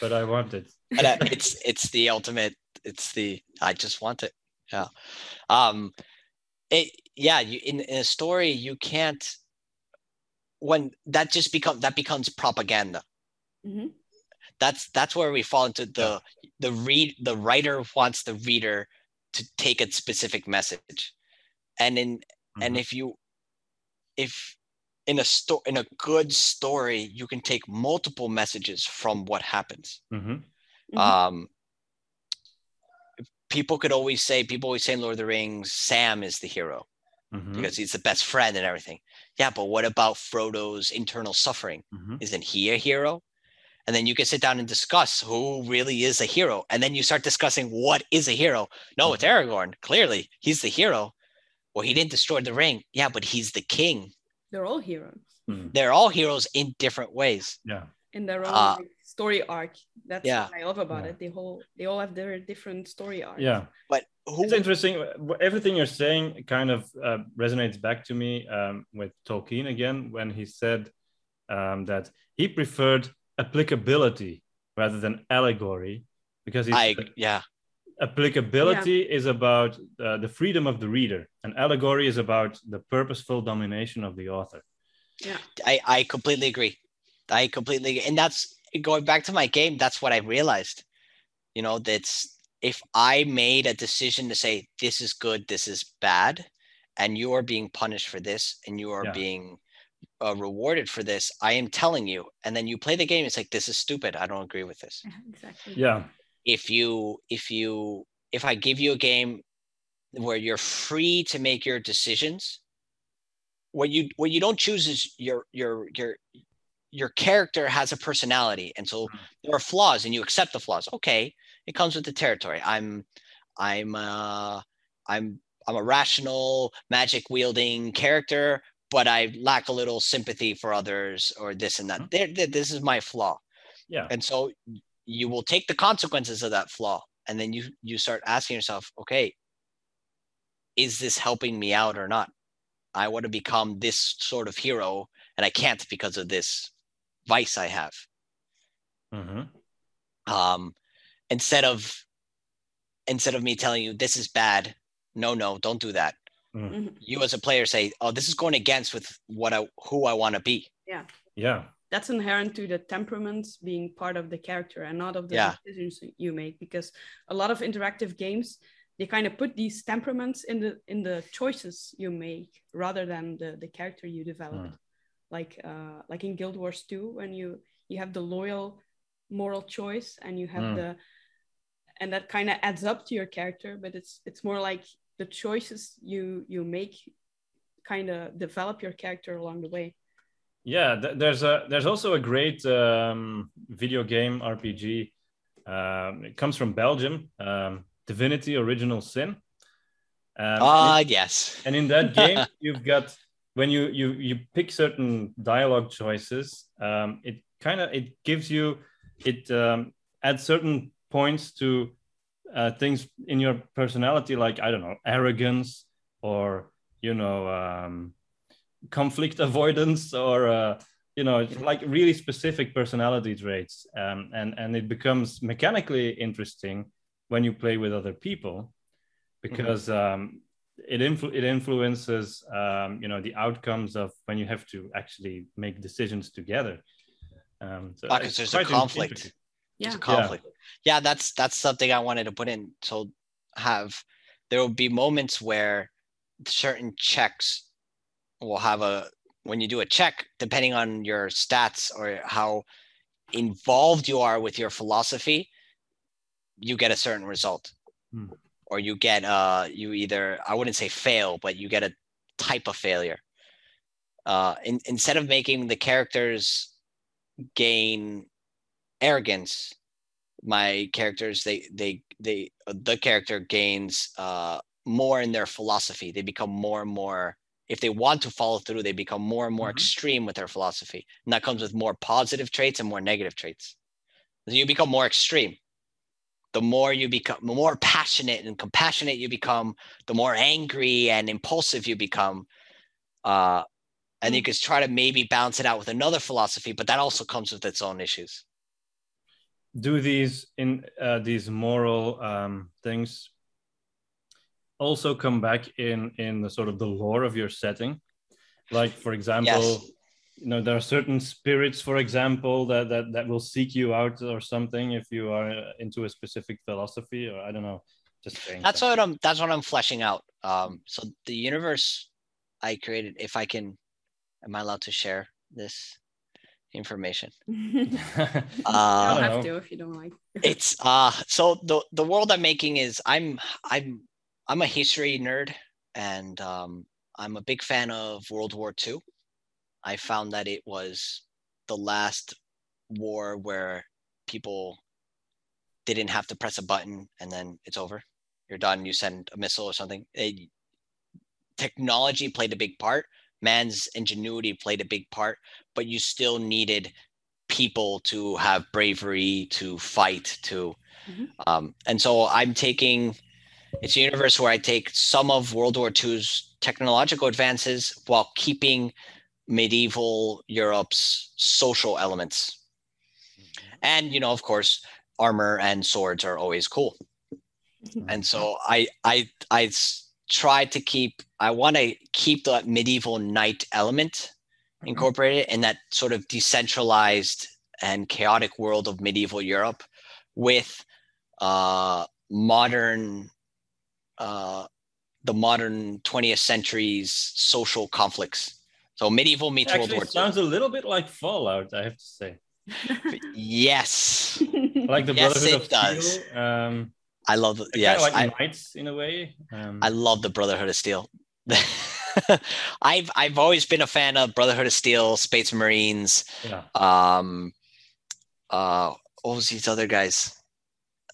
but I want it. but uh, it's it's the ultimate. It's the I just want it. Yeah. Um, it yeah. You in, in a story you can't when that just become that becomes propaganda. Mhm. That's that's where we fall into the the read the writer wants the reader to take a specific message, and in and Mhm. if you if in a story in a good story you can take multiple messages from what happens Mhm. Mhm. um people could always say people always say in lord of the rings sam is the hero Mhm. because he's the best friend and everything. Yeah but what about frodo's internal suffering? Mhm. isn't he a hero? And then you can sit down and discuss who really is a hero. And then you start discussing what is a hero. No it's aragorn. Clearly he's the hero. Well he didn't destroy the ring. Yeah but he's the king. They're all heroes. Mhm. they're all heroes in different ways. Yeah. in their own Uh, like, story arc. That's yeah. what I love about Yeah. it. They whole they all have their different story arcs. Yeah. But who It's interesting. Everything you're saying kind of uh, resonates back to me um, with Tolkien again when he said um, that he preferred applicability rather than allegory because he I yeah. applicability is about uh, the freedom of the reader, and allegory is about the purposeful domination of the author. Yeah i, I completely agree. I completely and that's going back to my game, that's what I realized. You know, that's if I made a decision to say this is good, this is bad, and you are being punished for this, and you are Yeah. being uh, rewarded for this, I am telling you. And then you play the game, it's like this is stupid. I don't agree with this. exactly. Yeah, If you if you if I give you a game where you're free to make your decisions, what you what you don't choose is your your your your character has a personality and so there are flaws and you accept the flaws. Okay it comes with the territory. I'm i'm uh i'm i'm a rational magic wielding character but i lack a little sympathy for others or this and that. Mhm. there- this is my flaw. Yeah, and so you will take the consequences of that flaw and then you you start asking yourself okay is this helping me out or not? I want to become this sort of hero and i can't because of this vice i have hmm um instead of instead of me telling you this is bad no no don't do that Mhm. you as a player say oh this is going against with what i who i want to be yeah, Yeah. That's inherent to the temperaments being part of the character and not of the Yeah. decisions you make. Because a lot of interactive games, they kind of put these temperaments in the in the choices you make rather than the the character you develop. Hmm. Like uh, like in Guild Wars 2, when you you have the loyal moral choice and you have Hmm. the and that kind of adds up to your character, but it's it's more like the choices you you make kind of develop your character along the way. yeah. Th- there's a there's also a great um, video game RPG. Um, it comes from Belgium. Um, Divinity: Original Sin. Um, ah and- yes and in that game you've got when you you you pick certain dialogue choices um, it kind of it gives you it um, adds certain points to uh, things in your personality like i don't know arrogance or you know um, conflict avoidance or uh, you know like really specific personality traits. Um, and and it becomes mechanically interesting when you play with other people because um, it influ- it influences um, you know the outcomes of when you have to actually make decisions together. Um, so 'cause it's there's a conflict. Yeah. There's a conflict. Yeah. that's that's something I wanted to put in. So have there will be moments where certain checks will have a when you do a check, depending on your stats or how involved you are with your philosophy, you get a certain result. Or you get uh you either I wouldn't say fail, but you get a type of failure. Uh in, instead of making the characters gain arrogance my characters they they they the character gains uh more in their philosophy they become more and more if they want to follow through they become more and more Mhm. extreme with their philosophy and that comes with more positive traits and more negative traits So you become more extreme the more you become the more passionate and compassionate you become the more angry and impulsive you become uh and you could try to maybe balance it out with another philosophy but that also comes with its own issues Do these in uh, these moral um, things also come back in in the sort of the lore of your setting? Like for example, Yes. You know there are certain spirits, for example, that that that will seek you out or something if you are uh, into a specific philosophy, or I don't know. Just saying. that's something. what i'm that's what i'm fleshing out um so the universe i created if i can am i allowed to share this information uh I don't don't have to if you don't like. it's uh so the the world i'm making is i'm i'm i'm a history nerd and um i'm a big fan of world war ii i found that it was the last war where people didn't have to press a button and then it's over you're done you send a missile or something It- technology played a big part man's ingenuity played a big part but you still needed people to have bravery, to fight, to, Mhm. um, and so I'm taking. It's a universe where I take some of World War II's technological advances while keeping medieval Europe's social elements. And you know, of course, armor and swords are always cool. And so I, I, I try to keep I want to keep the medieval knight element incorporated in that sort of decentralized and chaotic world of medieval Europe with uh modern uh the modern 20th century's social conflicts. So medieval meets World Actually, War it sounds a little bit like Fallout, I have to say. Yes. Like the Yes, Brotherhood it of does. Steel. Um, I love the, kind yes, like I, knights in a way. Um, I love the Brotherhood of Steel. I've I've always been a fan of Brotherhood of Steel, Space Marines. yeah. Um, uh, what was these other guys?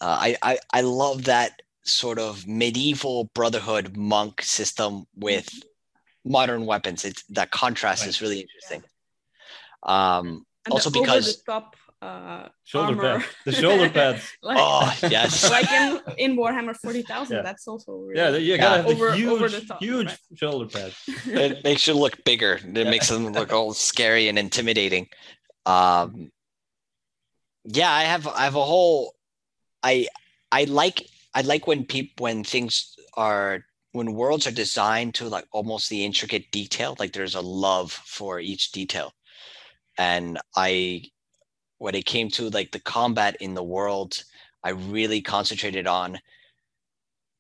Uh, I, I I love that sort of medieval Brotherhood monk system with modern weapons. It's that contrast is really interesting. Um, And Also the because- over the top uh, Shoulder armor. pads. The shoulder pads. like, oh yes, like in, in Warhammer 40,000, Yeah. that's also really Yeah, you gotta have the Over- huge, over the top, huge right. shoulder pads. it makes you look bigger. It Yeah. makes them look all scary and intimidating. Um, yeah, I have I have a whole. I I like I like when people when things are when worlds are designed to like almost the intricate detail. Like there's a love for each detail, and I when it came to like the combat in the world, I really concentrated on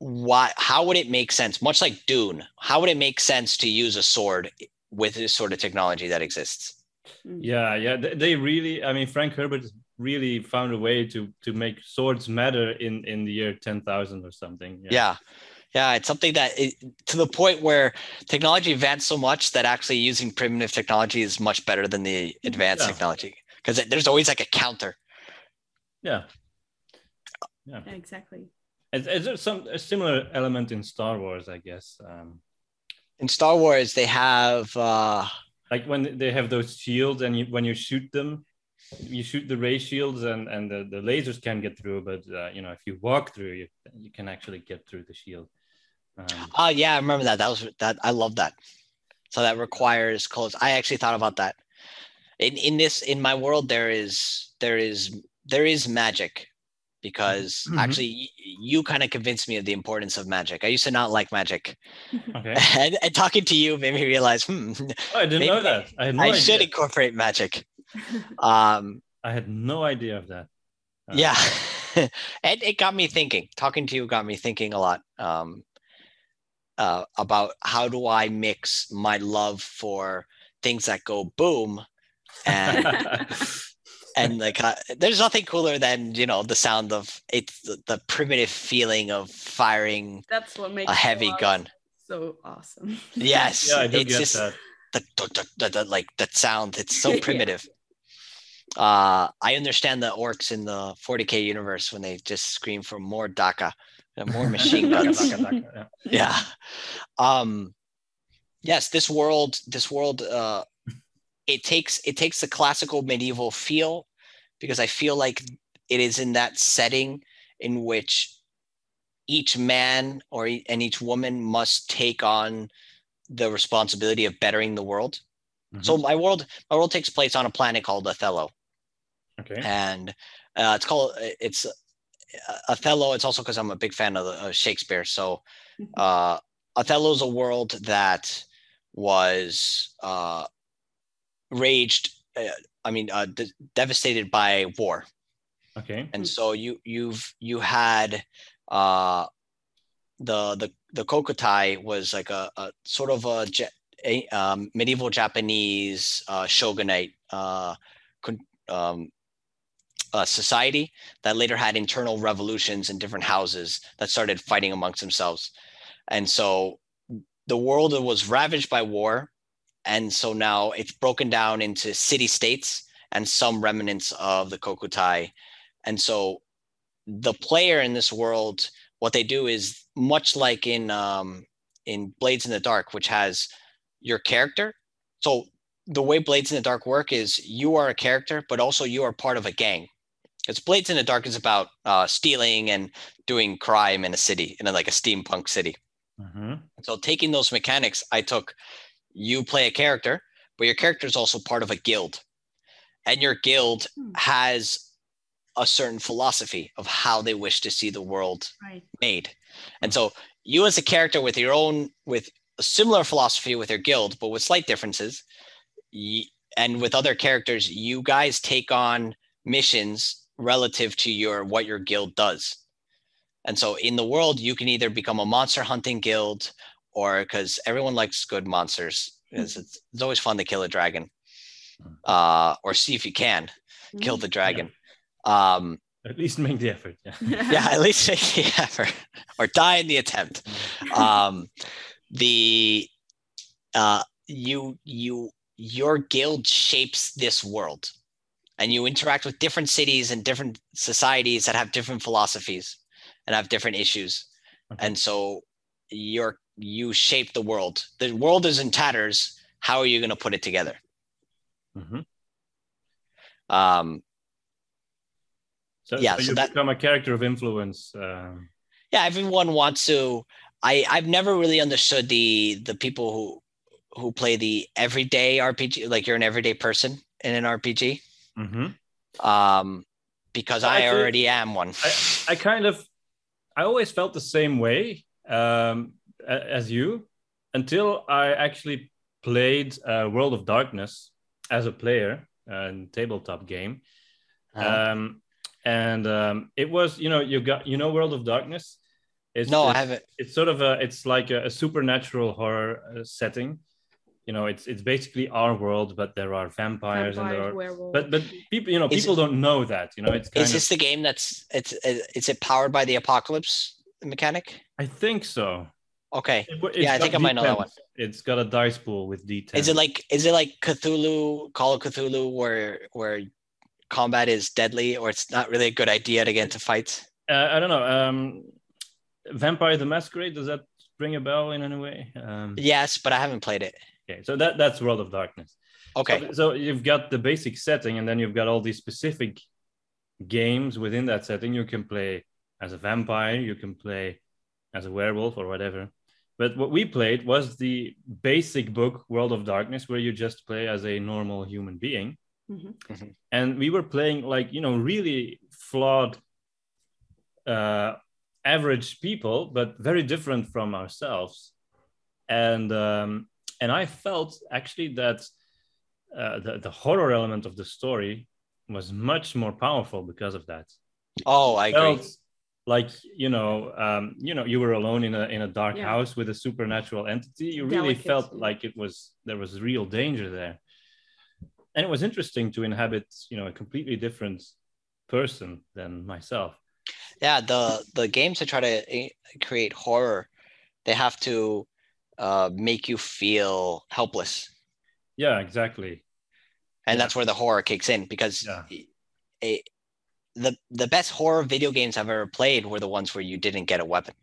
why how would it make sense much like dune how would it make sense to use a sword with this sort of technology that exists mm. Yeah, yeah. They, they really, I mean, Frank Herbert really found a way to to make swords matter in in the year ten thousand or something. yeah yeah, it's something that it, to the point where technology advanced so much that actually using primitive technology is much better than the advanced Yeah. technology because there's always like a counter yeah. Yeah, exactly. Is, is there some a similar element in Star Wars? I guess, um, in star wars they have uh like when they have those shields, and you, when you shoot them, you shoot the ray shields, and and the, the lasers can get through, but uh, you know if you walk through, you you can actually get through the shield. Um, oh yeah i remember that. That was that i love that. So that requires clothes. I actually thought about that. In in this in my world there is there is there is magic because Mhm. actually y- you kind of convinced me of the importance of magic. I used to not like magic. Okay, and, and talking to you made me realize hmm oh, I didn't know that. I had no i should incorporate magic. Um I had no idea of that. Uh, yeah and it got me thinking. Talking to you got me thinking a lot. Um uh, about how do i mix my love for things that go boom and and like uh, there's nothing cooler than you know the sound of it's the, the primitive feeling of firing That's what makes a heavy gun so awesome. yes yeah, I it's just that. the, the, the, the, like that sound it's so Yeah. primitive uh i understand the orcs in the 40k universe when they just scream for more dakka and more machine guns yeah. um yes this world this world uh it takes it takes the classical medieval feel because i feel like it is in that setting in which each man or and each woman must take on the responsibility of bettering the world. So my world my world takes place on a planet called othello. Okay. and uh, it's called it's Othello. It's also because I'm a big fan of, the, of Shakespeare. So Mhm. uh, Othello's a world that was uh, raged. Uh, I mean, uh, de- devastated by war, Okay. and Mm. so you you've you had uh, the the the Kokutai was like a, a sort of a, Ja- a um, medieval Japanese uh, shogunate uh, con- um, uh, society that later had internal revolutions in different houses that started fighting amongst themselves, and so the world was ravaged by war, and so now it's broken down into city states and some remnants of the Kokutai, and so the player in this world what they do is much like in um, in Blades in the Dark, which has your character. So the way Blades in the Dark work is you are a character, but also you are part of a gang. Because Blades in the Dark is about uh, stealing and doing crime in a city, in a, like a steampunk city. Mhm. So taking those mechanics, I took you play a character, but your character is also part of a guild. And your guild Hmm. has a certain philosophy of how they wish to see the world Right. made. And so you as a character with your own with a similar philosophy with your guild, but with slight differences, y- and with other characters, you guys take on missions relative to your what your guild does. And so in the world, you can either become a monster hunting guild or because everyone likes good monsters. It's, it's, it's always fun to kill a dragon. Uh, or see if you can kill Mm. the dragon. Um, At least make the effort. Yeah. yeah, at least make the effort or die in the attempt. Um, the uh, you you your guild shapes this world, and you interact with different cities and different societies that have different philosophies and have different issues, Okay. and so you're you shape the world. The world is in tatters. How are you going to put it together? Mhm. Um, So, Yeah, so so you that- become a character of influence. Um, yeah everyone wants to i i've never really understood the the people who who play the everyday rpg like you're an everyday person in an rpg mhm. um because I i feel- already am one I kind of, I always felt the same way um, as you until I actually played uh, World of Darkness as a player, a tabletop game. Uh, Um, and um, it was, you know, you got, you know, World of Darkness. It's, no i haven't it's sort of a, it's like a, a supernatural horror uh, setting. You know, it's it's basically our world, but there are vampires, and there are werewolves. but but people you know Is people don't know that you know it's kind is of this the game that's it's is it powered by the apocalypse mechanic i think so okay it, yeah i think i might know that one it's got a dice pool with D10. is it like is it like cthulhu call of cthulhu where where combat is deadly or it's not really a good idea to get into fights Uh, I don't know. Um, Vampire the Masquerade. Does that ring a bell in any way? Um, yes but i haven't played it Okay, so that that's World of Darkness. okay So, so you've got the basic setting, and then you've got all these specific games within that setting. You can play as a vampire. You can play as a werewolf or whatever. But what we played was the basic book World of Darkness, where you just play as a normal human being. Mhm. and we were playing like you know really flawed uh average people but very different from ourselves and um and i felt actually that uh, the, the horror element of the story was much more powerful because of that. Oh i agree. like you know um you know you were alone in a in a dark Yeah. house with a supernatural entity. You really Delicate, felt like it was there was real danger there. And it was interesting to inhabit you know a completely different person than myself. Yeah the the games that try to eh, create horror they have to uh, make you feel helpless yeah exactly and Yeah. that's where the horror kicks in because Yeah. a, the the best horror video games I've ever played were the ones where you didn't get a weapon.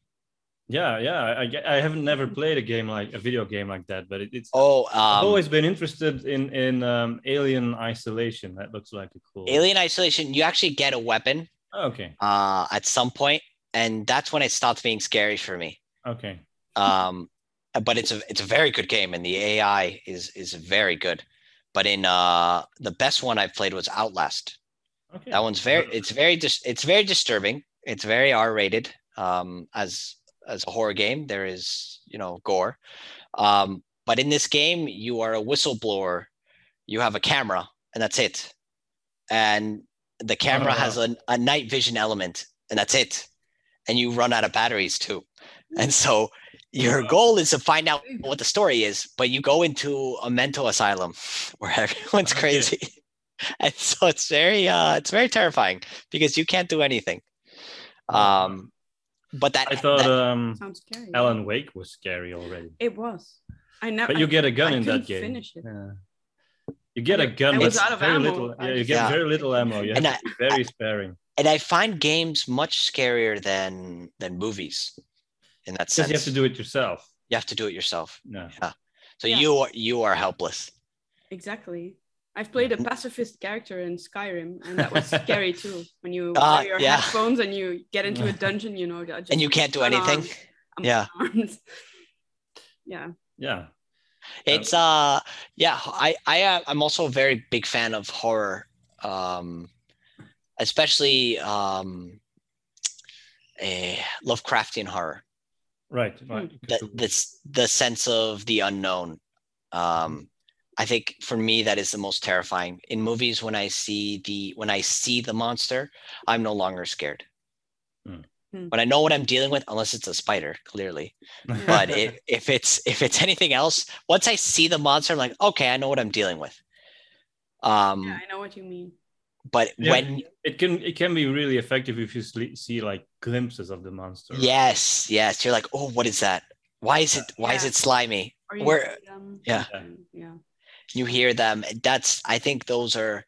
yeah yeah i, I, haven't never played a game like a video game like that but it, it's Oh, i've um, always been interested in in um, alien isolation that looks like a cool Alien Isolation. You actually get a weapon okay uh, at some point, and that's when it stops being scary for me. okay Um, but it's a it's a very good game, and the AI is is very good. But in uh, the best one I've played was Outlast. okay That one's very it's very dis- it's very disturbing. It's very R rated. Um, as as a horror game, there is you know gore. Um, but in this game, you are a whistleblower. You have a camera, and that's it. And the camera Oh, has a, a night vision element, and that's it. And you run out of batteries too. And so your goal is to find out what the story is, but you go into a mental asylum where everyone's Okay. crazy. And so it's very uh it's very terrifying because you can't do anything. Um but that, i thought that- um Sounds scary. alan wake was scary already It was. I never. but you I- get a gun I in that game finish it. Yeah. You get a gun, I but out of very ammo. little. Yeah, you get Yeah. very little ammo. You have And to I- be very sparing and I find games much scarier than than movies in that because sense. you have to do it yourself. You have to do it yourself. No. Yeah. So Yeah. you are you are helpless. exactly. I've played a pacifist character in Skyrim, and that was scary too. When you Ah, wear your yeah. headphones and you get into a dungeon, you know, just And you can't do anything. unarmed. I'm Yeah. yeah. Yeah. It's uh yeah, I I uh, I'm also a very big fan of horror. Um especially um eh, Lovecraftian horror. Right. Right. The this the sense of the unknown. Um I think for me that is the most terrifying. In movies when I see the when I see the monster, I'm no longer scared. Hmm. Hmm. When I know what I'm dealing with, unless it's a spider, clearly. but it, if it's if it's anything else once i see the monster i'm like okay i know what i'm dealing with um yeah, I know what you mean. But Yeah. when it can it can be really effective if you see like glimpses of the monster. yes yes you're like oh what is that why is it why is it slimy Where- see yeah. yeah. you hear them that's i think those are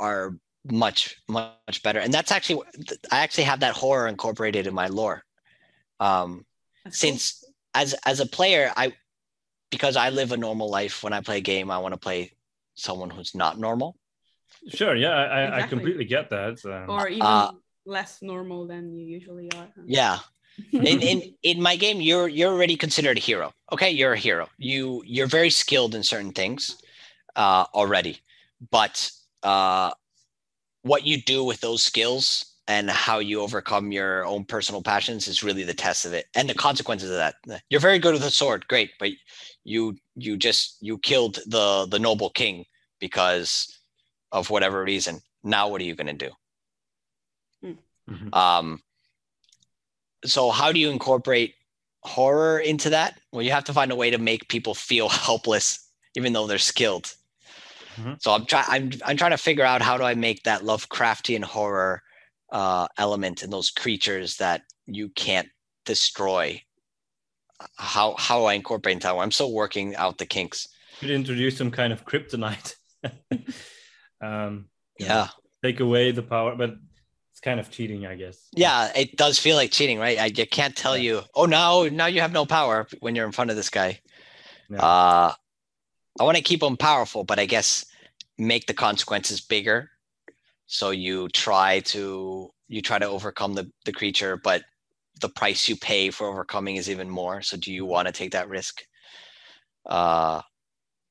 are much much better and that's actually i actually have that horror incorporated in my lore um That's cool. since as as a player i because i live a normal life when i play a game i want to play someone who's not normal Sure. Yeah. I, I, I completely get that. Um, or even uh, less normal than you usually are. huh? yeah in, in in my game you're you're already considered a hero okay you're a hero you you're very skilled in certain things uh already but uh what you do with those skills and how you overcome your own personal passions is really the test of it and the consequences of that you're very good with a sword great but you you just you killed the the noble king because of whatever reason now what are you going to do Mhm. um so how do you incorporate horror into that? Well you have to find a way to make people feel helpless even though they're skilled. Mhm. so i'm trying i'm i'm trying to figure out how do i make that lovecraftian horror uh element in those creatures that you can't destroy. How how i incorporate into that i'm still working out the kinks. Could introduce some kind of kryptonite. um, yeah. take away the power, but it's kind of cheating, I guess. yeah it does feel like cheating right? I, I can't tell Yeah. you. Oh now now you have no power when you're in front of this guy. Yeah. uh i want to keep them powerful but i guess make the consequences bigger. So you try to you try to overcome the, the creature but the price you pay for overcoming is even more. So do you want to take that risk? Uh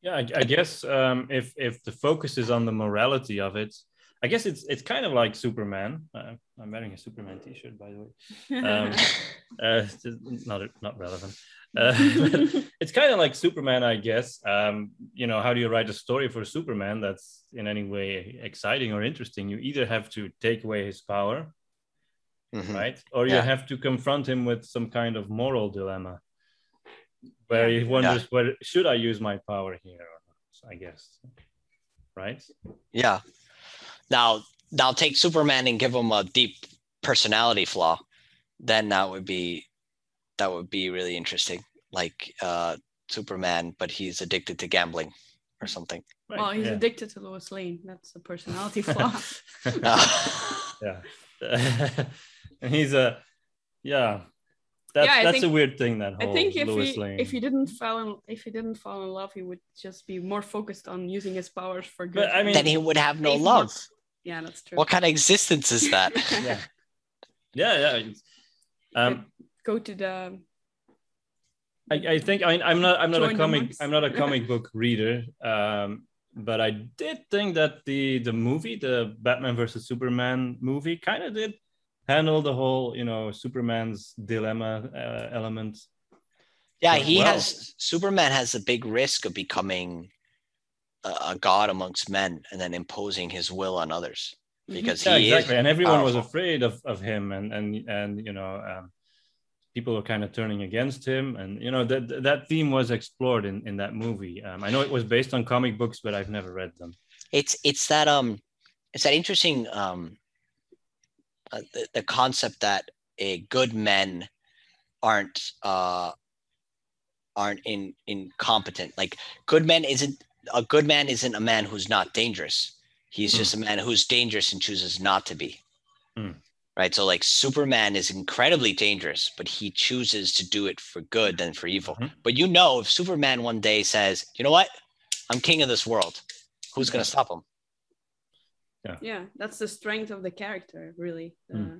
Yeah, I, I guess um, if if the focus is on the morality of it, I guess it's it's kind of like Superman. Uh, I'm wearing a Superman T-shirt, by the way. Um, uh, it's not not relevant. Uh, it's kind of like Superman, I guess. Um, you know, how do you write a story for Superman that's in any way exciting or interesting? You either have to take away his power, mhm. right, or you Yeah. have to confront him with some kind of moral dilemma, where Yeah. he wonders, "Whether should I use my power here?" Or not, I guess, right? yeah now now take superman and give him a deep personality flaw then that would be that would be really interesting like uh superman but he's addicted to gambling or something Right, well, he's yeah. addicted to Lois Lane. That's a personality flaw. yeah and he's a yeah that's Yeah, I that's a weird thing that I think if Lois he Lane. if he didn't fall in if he didn't fall in love, he would just be more focused on using his powers for good. But, I mean- then he would have no Save more- love yeah, that's true. what kind of existence is that yeah yeah yeah um Go to the I, I think I, I'm not I'm not a comic. I'm not a comic book reader um but I did think that the the movie the Batman versus Superman movie kind of did handle the whole you know Superman's dilemma uh, element yeah he well. has superman has a big risk of becoming a, a god amongst men and then imposing his will on others Mhm. because yeah, he exactly. is And everyone was afraid of, of him, and and and you know, um, people were kind of turning against him, and you know that that theme was explored in in that movie. Um, I know it was based on comic books, but I've never read them. it's it's that um it's that interesting um uh, the, the concept that a good men aren't uh aren't in incompetent like good men isn't a good man isn't a man who's not dangerous he's just a man who's dangerous and chooses not to be Hmm. right so like superman is incredibly dangerous but he chooses to do it for good than for evil Mhm. but you know if superman one day says you know what I'm king of this world. Who's gonna stop him? Yeah that's the strength of the character really Mm. Uh,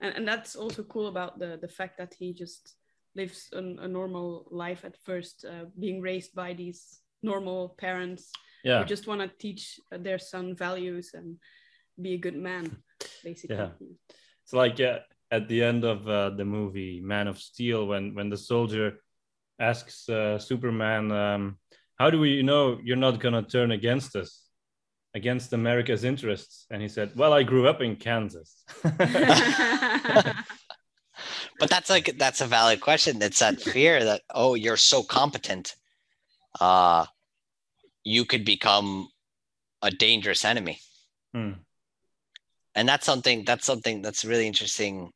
and, and that's also cool about the the fact that he just lives an, a normal life at first uh, being raised by these normal parents Yeah. who just want to teach their son values and be a good man basically Yeah. It's like uh, at the end of uh, the movie Man of Steel when when the soldier asks uh, Superman, um, "How do we know you're not gonna turn against us, against America's interests?" And he said, "Well, I grew up in Kansas." But that's like that's a valid question. It's that fear that oh, you're so competent, uh, you could become a dangerous enemy. Hmm. and that's something that's something that's really interesting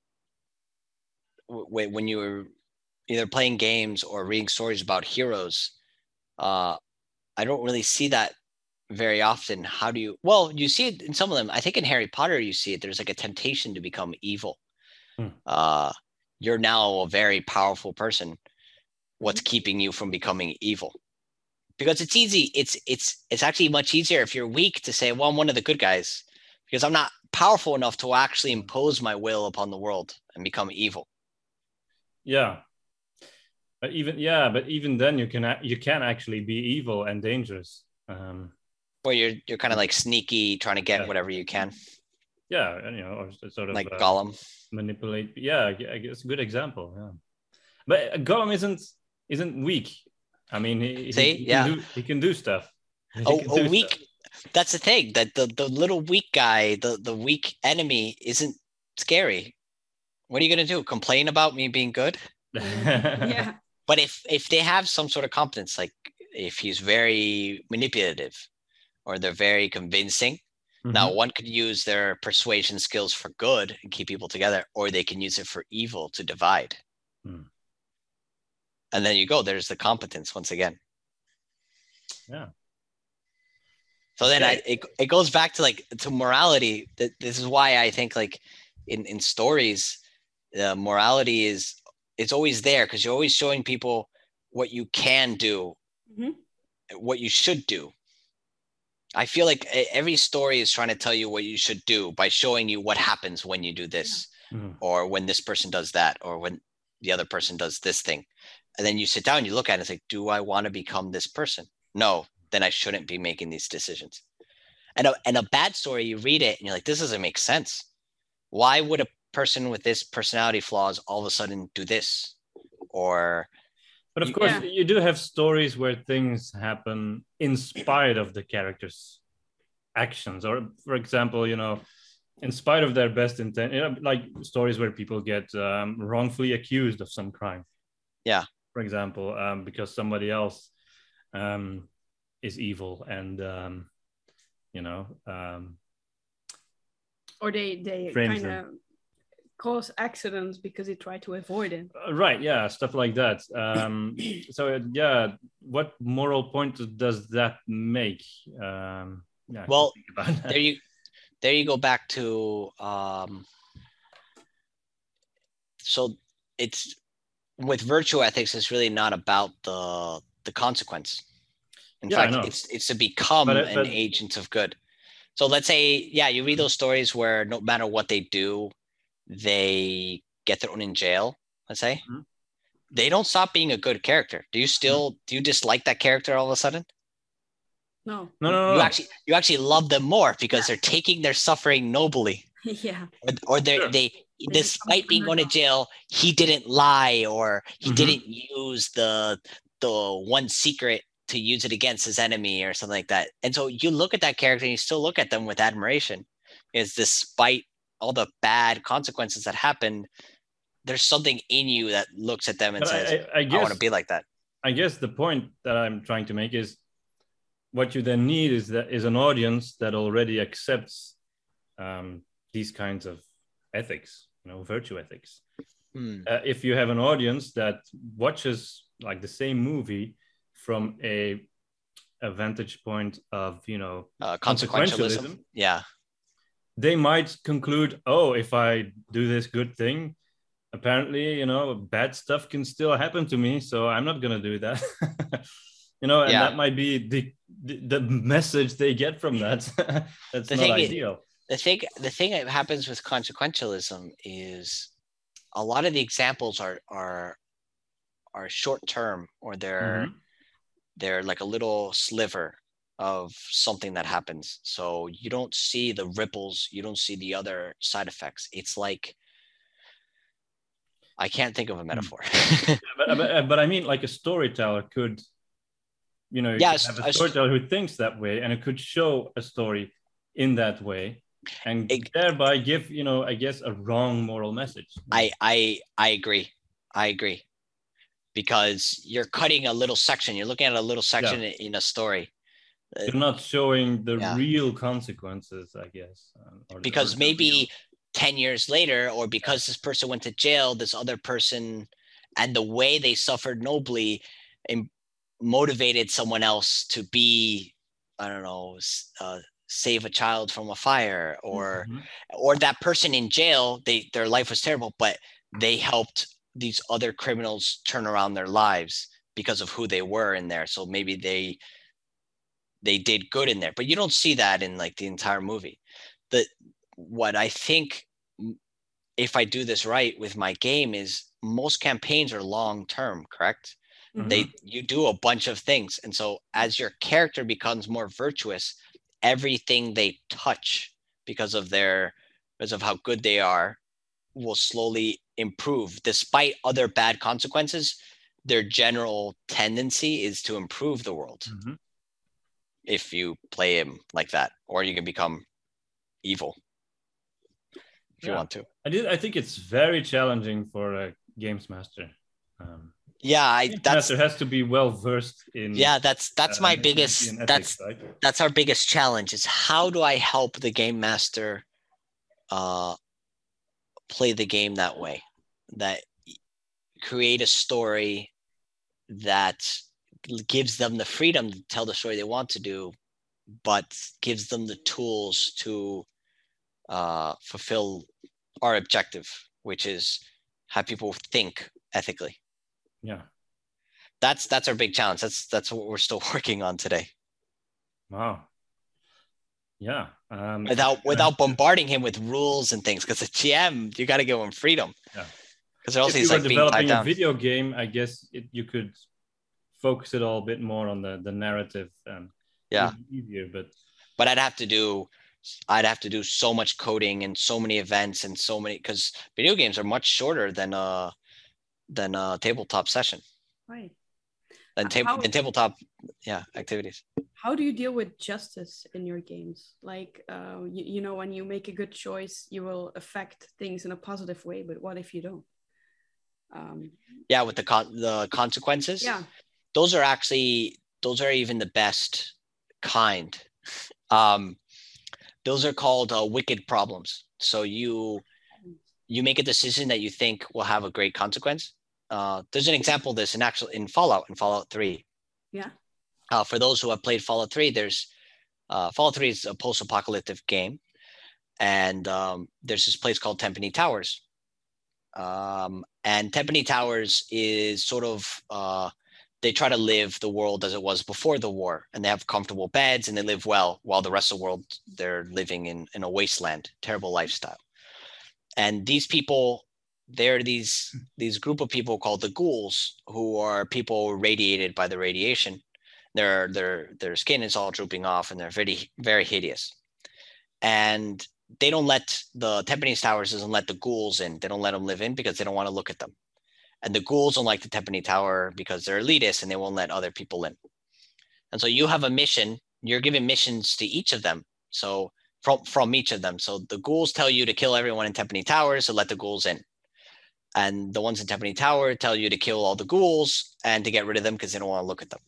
when you were either playing games or reading stories about heroes uh i don't really see that very often how do you well you see it in some of them i think in harry potter you see it there's like a temptation to become evil Hmm. uh you're now a very powerful person what's keeping you from becoming evil because it's easy it's it's it's actually much easier if you're weak to say well i'm one of the good guys because i'm not powerful enough to actually impose my will upon the world and become evil Yeah. But even yeah, but even then you can you can actually be evil and dangerous. Um, or you're you're kind of like sneaky trying to get Yeah. whatever you can yeah, and, you know, or sort of like uh, gollum manipulate. Yeah, I gue- I guess a good example. Yeah, but uh, Gollum isn't isn't weak. I mean, he, he- See? he, Yeah. can do, he can do stuff. He oh, can a do weak that's the thing that the, the little weak guy the the weak enemy isn't scary what are you going to do complain about me being good yeah but if if they have some sort of competence like if he's very manipulative or they're very convincing now Mhm. one could use their persuasion skills for good and keep people together or they can use it for evil to divide Hmm. and then you go there's the competence once again Yeah. so then I, it, it goes back to like to morality that this is why i think like in in stories uh, morality is it's always there because you're always showing people what you can do Mhm. what you should do i feel like every story is trying to tell you what you should do by showing you what happens when you do this Mhm. or when this person does that or when the other person does this thing. And then you sit down you look at it and it's like do i want to become this person? No then i shouldn't be making these decisions. And a, and a bad story you read it and you're like this doesn't make sense. Why would a person with this personality flaws all of a sudden do this? Or But of course, Yeah. you do have stories where things happen in spite of the characters' actions, or for example, you know, in spite of their best intent, you know, like stories where people get um, wrongfully accused of some crime. Yeah. For example, um, because somebody else um, is evil, and um, you know, um, or they they Frames kind of cause accidents because they try to avoid it. Uh, right yeah stuff like that. Um so uh, yeah what moral point does that make? Um yeah Well, that. there you there you go back to um so it's with virtue ethics it's really not about the the consequence. In Yeah, fact it's it's to become But an but- agent of good. So let's say yeah you read those stories where no matter what they do they get thrown in jail let's say. Mhm. they don't stop being a good character. Do you still do you dislike that character all of a sudden? No. No no no, you no. actually you actually love them more because they're taking their suffering nobly. Yeah. Or, or they Sure. they become despite being going to jail he didn't lie or he Mhm. didn't use the the one secret to use it against his enemy or something like that. And so you look at that character and you still look at them with admiration. Is despite all the bad consequences that happen there's something in you that looks at them and But says I, I, I i, guess want to be like that I guess the point that I'm trying to make is what you then need is that is an audience that already accepts um, these kinds of ethics, you know, virtue ethics. Hmm. Uh, if you have an audience that watches like the same movie from a, a vantage point of, you know, uh, consequentialism Consequentialism. yeah they might conclude, oh, if I do this good thing, apparently, you know, bad stuff can still happen to me. So I'm not going to do that. you know, and Yeah. that might be the, the the message they get from that. That's The not thing is- ideal. the thing the thing that happens with consequentialism is a lot of the examples are are are short term or they're Mhm. they're like a little sliver of something that happens so you don't see the ripples you don't see the other side effects it's like i can't think of a hmm. metaphor but, but, uh, but I mean, like a storyteller could, you know, you Yeah, a have a a st- storyteller who thinks that way, and it could show a story in that way, and Ex- thereby give, you know, I guess, a wrong moral message. I I I agree. I agree. Because you're cutting a little section. You're looking at a little section in- in a story. Uh, You're not showing the Yeah. real consequences, I guess. because maybe real- 10 years later or because this person went to jail this other person and the way they suffered nobly and motivated someone else to be i don't know, uh, save a child from a fire or Mhm. or that person in jail they their life was terrible but they helped these other criminals turn around their lives because of who they were in there so maybe they they did good in there but you don't see that in like the entire movie. The what i think if i do this right with my game is most campaigns are long term correct? They you do a bunch of things and so as your character becomes more virtuous everything they touch because of their because of how good they are will slowly improve. Despite other bad consequences their general tendency is to improve the world. Mhm. If you play him like that or you can become evil if you want to I did. I think it's very challenging for a games master. Um, yeah i games that's master has to be well versed in. yeah that's that's uh, my biggest in that's right? that's our biggest challenge is how do i help the game master uh play the game that way that create a story that gives them the freedom to tell the story they want to do but gives them the tools to uh, fulfill our objective which is have people think ethically Yeah. that's that's our big challenge that's that's what we're still working on today Wow. Yeah. Um, without without bombarding him with rules and things because the GM you got to give him freedom. Yeah. Because if you he's were like being developing a video game, I guess it, you could focus it all a bit more on the the narrative. Um, Yeah. easier, but But I'd have to do I'd have to do so much coding and so many events and so many because video games are much shorter than uh than a tabletop session Right. than Uh, table how- than tabletop yeah activities. How do you deal with justice in your games? Like, uh, you, you know, when you make a good choice, you will affect things in a positive way. But what if you don't? Um, Yeah, with the con- the consequences. yeah. Those are actually those are even the best kind. Um those are called uh, wicked problems. So you you make a decision that you think will have a great consequence. Uh there's an example of this in actual in fallout in fallout 3 Yeah. uh, for those who have played fallout 3 there's uh fallout 3 is a post-apocalyptic game. And um, there's this place called Tenpenny Towers. Um, and Tenpenny Towers is sort of uh, they try to live the world as it was before the war, and they have comfortable beds and they live well, while the rest of the world they're living in in a wasteland, terrible lifestyle. And these people, they're these these group of people called the ghouls, who are people radiated by the radiation. Their their their skin is all drooping off, and they're very very hideous. And they don't let the Tenpenny Towers doesn't let the ghouls in. They don't let them live in because they don't want to look at them. And the ghouls don't like the Tenpenny Tower because they're elitist and they won't let other people in. And so you have a mission. You're giving missions to each of them. So from from each of them. So the ghouls tell you to kill everyone in Tenpenny Tower, so let the ghouls in. And the ones in Tenpenny Tower tell you to kill all the ghouls and to get rid of them because they don't want to look at them.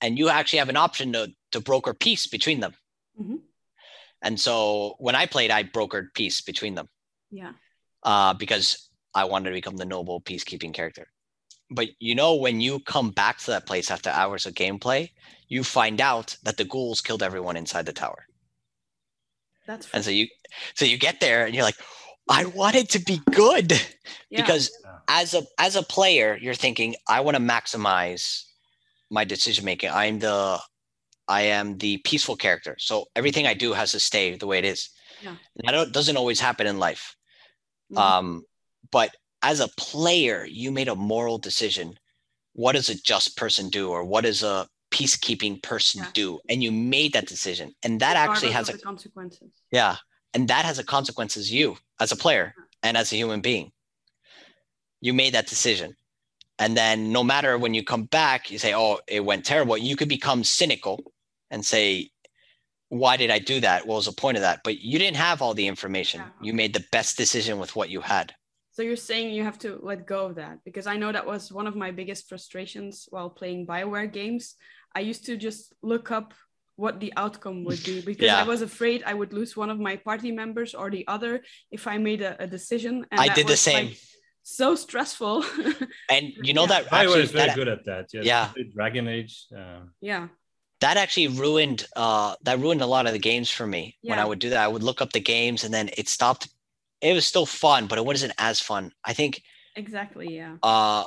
And you actually have an option to to broker peace between them. Mhm. And so when I played, I brokered peace between them Yeah. uh, because I wanted to become the noble peacekeeping character. But you know, when you come back to that place after hours of gameplay, you find out that the ghouls killed everyone inside the tower. That's And so you, so you get there and you're like, I wanted to be good yeah. because as a as a player, you're thinking, I want to maximize my decision making. I'm the I am the peaceful character. So everything I do has to stay the way it is. Yeah. And that doesn't always happen in life. Mhm. Um, but as a player, you made a moral decision. What does a just person do, or what does a peacekeeping person Yeah. do? And you made that decision, and that actually has a consequences. yeah, and that has a consequence as you as a player and as a human being. You made that decision. And then no matter when you come back, you say, oh, it went terrible. You could become cynical and say, why did I do that? What was the point of that? But you didn't have all the information. Yeah. You made the best decision with what you had. So you're saying you have to let go of that because I know that was one of my biggest frustrations while playing Bioware games. I used to just look up what the outcome would be because I was afraid I would lose one of my party members or the other if I made a, a decision. And I did the was, like, same. so stressful. And you know Yeah. that Bioware actually is very that, good at that. Yes. Yeah. Dragon Age. Uh, yeah. that actually ruined uh that ruined a lot of the games for me when I would do that. I would look up the games and then it stopped. It was still fun, but it wasn't as fun. I think Exactly. Yeah. uh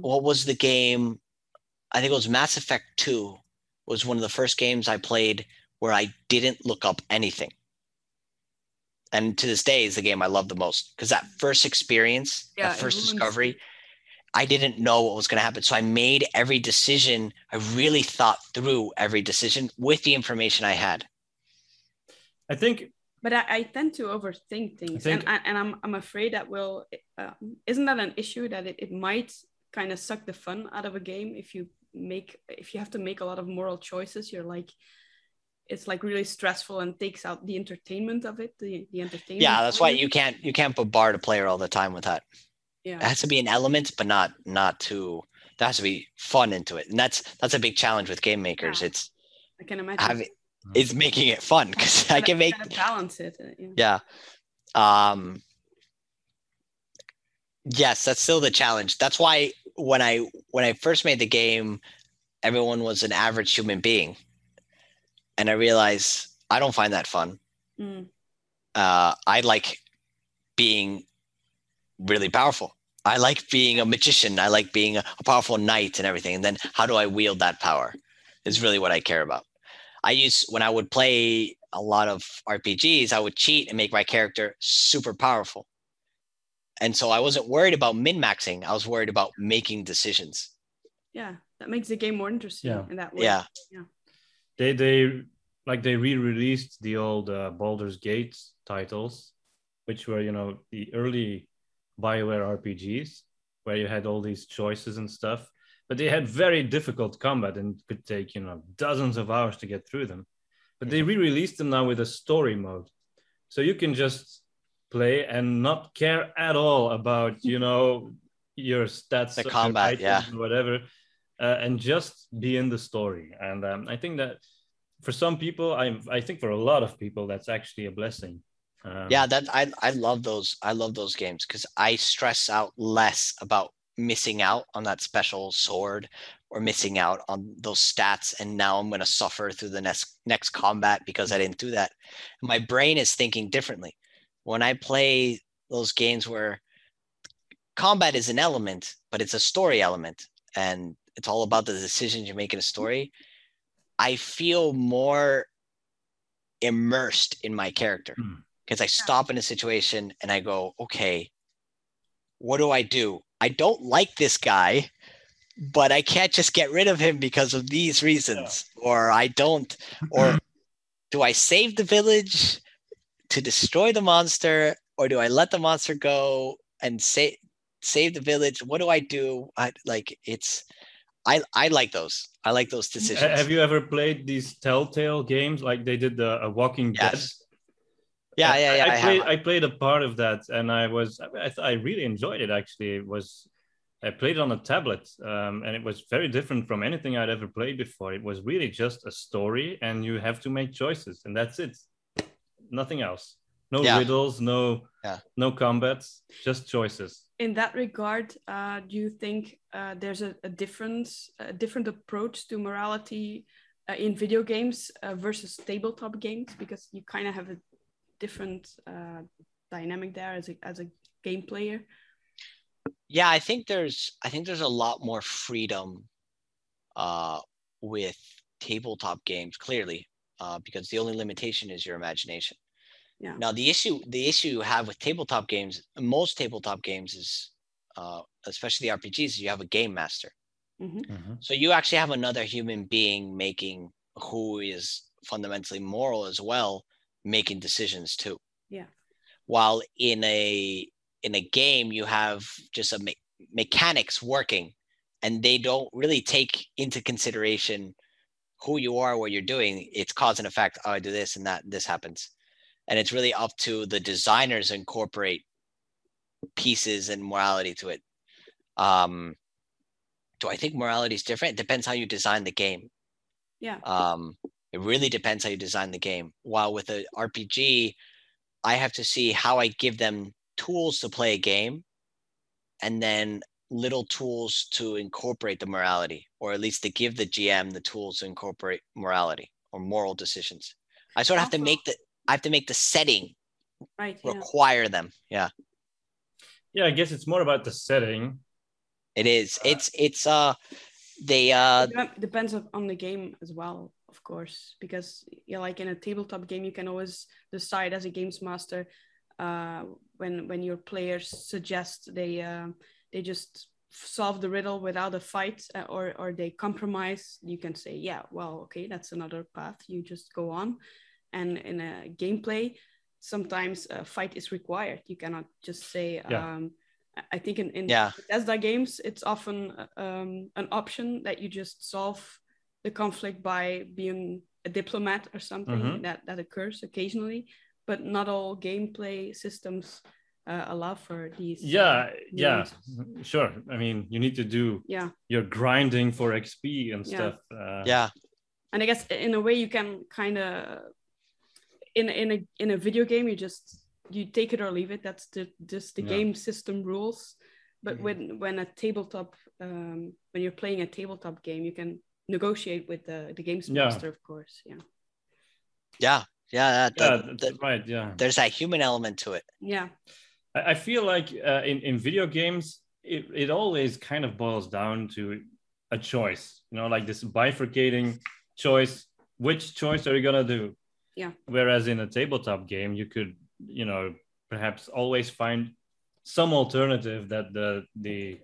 what was the game? I think it was Mass Effect 2 was one of the first games I played where I didn't look up anything. And to this day is the game I love the most because that first experience, Yeah, that first ruins- discovery, I didn't know what was going to happen. So I made every decision. I really thought through every decision with the information I had. I think but I, I tend to overthink things and, I, and I'm, I'm afraid that will um, isn't that an issue that it, it might kind of suck the fun out of a game if you make if you have to make a lot of moral choices you're like it's like really stressful and takes out the entertainment of it the, the entertainment Yeah, that's why you can't you can't bombard a player all the time with that. yeah It has to be an element, but not not too. that has to be fun into it, and that's that's a big challenge with game makers. Yeah. It's i can imagine having it's making it fun because I can make balance it uh, yeah. yeah. Um. Yes, that's still the challenge. That's why when I when I first made the game, everyone was an average human being, and I realized I don't find that fun. Mm, uh, I like being really powerful. I like being a magician. I like being a, a powerful knight and everything. And then how do I wield that power is really what I care about. I use when I would play a lot of RPGs, I would cheat and make my character super powerful. And so I wasn't worried about min maxing. I was worried about making decisions. yeah that makes the game more interesting Yeah. in that way Yeah. they they like they re-released the old uh, Baldur's Gate titles, which were you know the early Bioware RPGs where you had all these choices and stuff, but they had very difficult combat and could take you know dozens of hours to get through them. But they re-released them now with a story mode, so you can just play and not care at all about you know your stats, The combat, yeah. or whatever, uh, and just be in the story. And um, I think that for some people, I I think for a lot of people, that's actually a blessing. Um, yeah that i i love those i love those games because i stress out less about missing out on that special sword or missing out on those stats and now i'm going to suffer through the next next combat because i didn't do that my brain is thinking differently when i play those games where combat is an element but it's a story element and it's all about the decisions you make in a story i feel more immersed in my character Hmm. because I stop in a situation and I go, okay, what do I do? I don't like this guy, but I can't just get rid of him because of these reasons. Or I don't, or do I save the village to destroy the monster, or do I let the monster go and save save the village? What do I do? I like it's I I like those. I like those decisions. Have you ever played these Telltale games like they did the uh, Walking Yes. Dead? Yeah, yeah, yeah. I, I played. I played a part of that, and I was. I, I, th- I really enjoyed it. Actually, it was. I played it on a tablet, um, and it was very different from anything I'd ever played before. It was really just a story, and you have to make choices, and that's it. Nothing else. No Yeah. riddles. No. Yeah. No combats. Just choices. in that regard, uh, do you think uh, there's a, a difference, a different approach to morality uh, in video games uh, versus tabletop games? Because you kind of have a different uh, dynamic there as a as a game player. yeah i think there's i think there's a lot more freedom uh, with tabletop games clearly uh, because the only limitation is your imagination. Yeah. Now the issue the issue you have with tabletop games, most tabletop games is, uh, especially the RPGs, you have a game master. Mhm. So you actually have another human being making who is fundamentally moral as well, making decisions too. Yeah. While in a in a game you have just a me- mechanics working, and they don't really take into consideration who you are, what you're doing. It's cause and effect. Oh, I do this and that. This happens, and it's really up to the designers incorporate pieces and morality to it. Um, do I think morality is different? It depends how you design the game. Yeah. Um, it really depends how you design the game. While with a RPG, I have to see how I give them tools to play a game, and then little tools to incorporate the morality, or at least to give the GM the tools to incorporate morality or moral decisions. I sort of have to make the I have to make the setting Right. Yeah. require them. Yeah, Yeah, I guess it's more about the setting. it is. Uh, It's it's uh they uh It depends on- on the game as well, of course, because yeah, like in a tabletop game, you can always decide as a games master uh, when when your players suggest they uh, they just solve the riddle without a fight uh, or or they compromise. You can say, yeah, well, okay, that's another path. You just go on, and in a gameplay, sometimes a fight is required. You cannot just say. Yeah. Um, I- I think in, in Yeah. Bethesda games, it's often uh, um, an option that you just solve the conflict by being a diplomat or something Mhm. that, that occurs occasionally, but not all gameplay systems uh, allow for these. uh, Yeah, yeah, sure. I mean, you need to do Yeah. your grinding for XP and Yeah. stuff. Uh, yeah And I guess in a way you can kind of, in, in, a, in a video game, you just, you take it or leave it. That's the, just the Yeah. game system rules. But Mhm. when, when a tabletop, um, when you're playing a tabletop game, you can negotiate with the, the games Yeah. master, of course. Yeah. yeah yeah that, yeah, that- that's that- right. Yeah. there's that human element to it. Yeah. I, I feel like uh, in, in video games, it, it always kind of boils down to a choice, you know, like this bifurcating choice. Which choice are you going to do? Yeah. Whereas in a tabletop game, you could, you know, perhaps always find some alternative that the, the,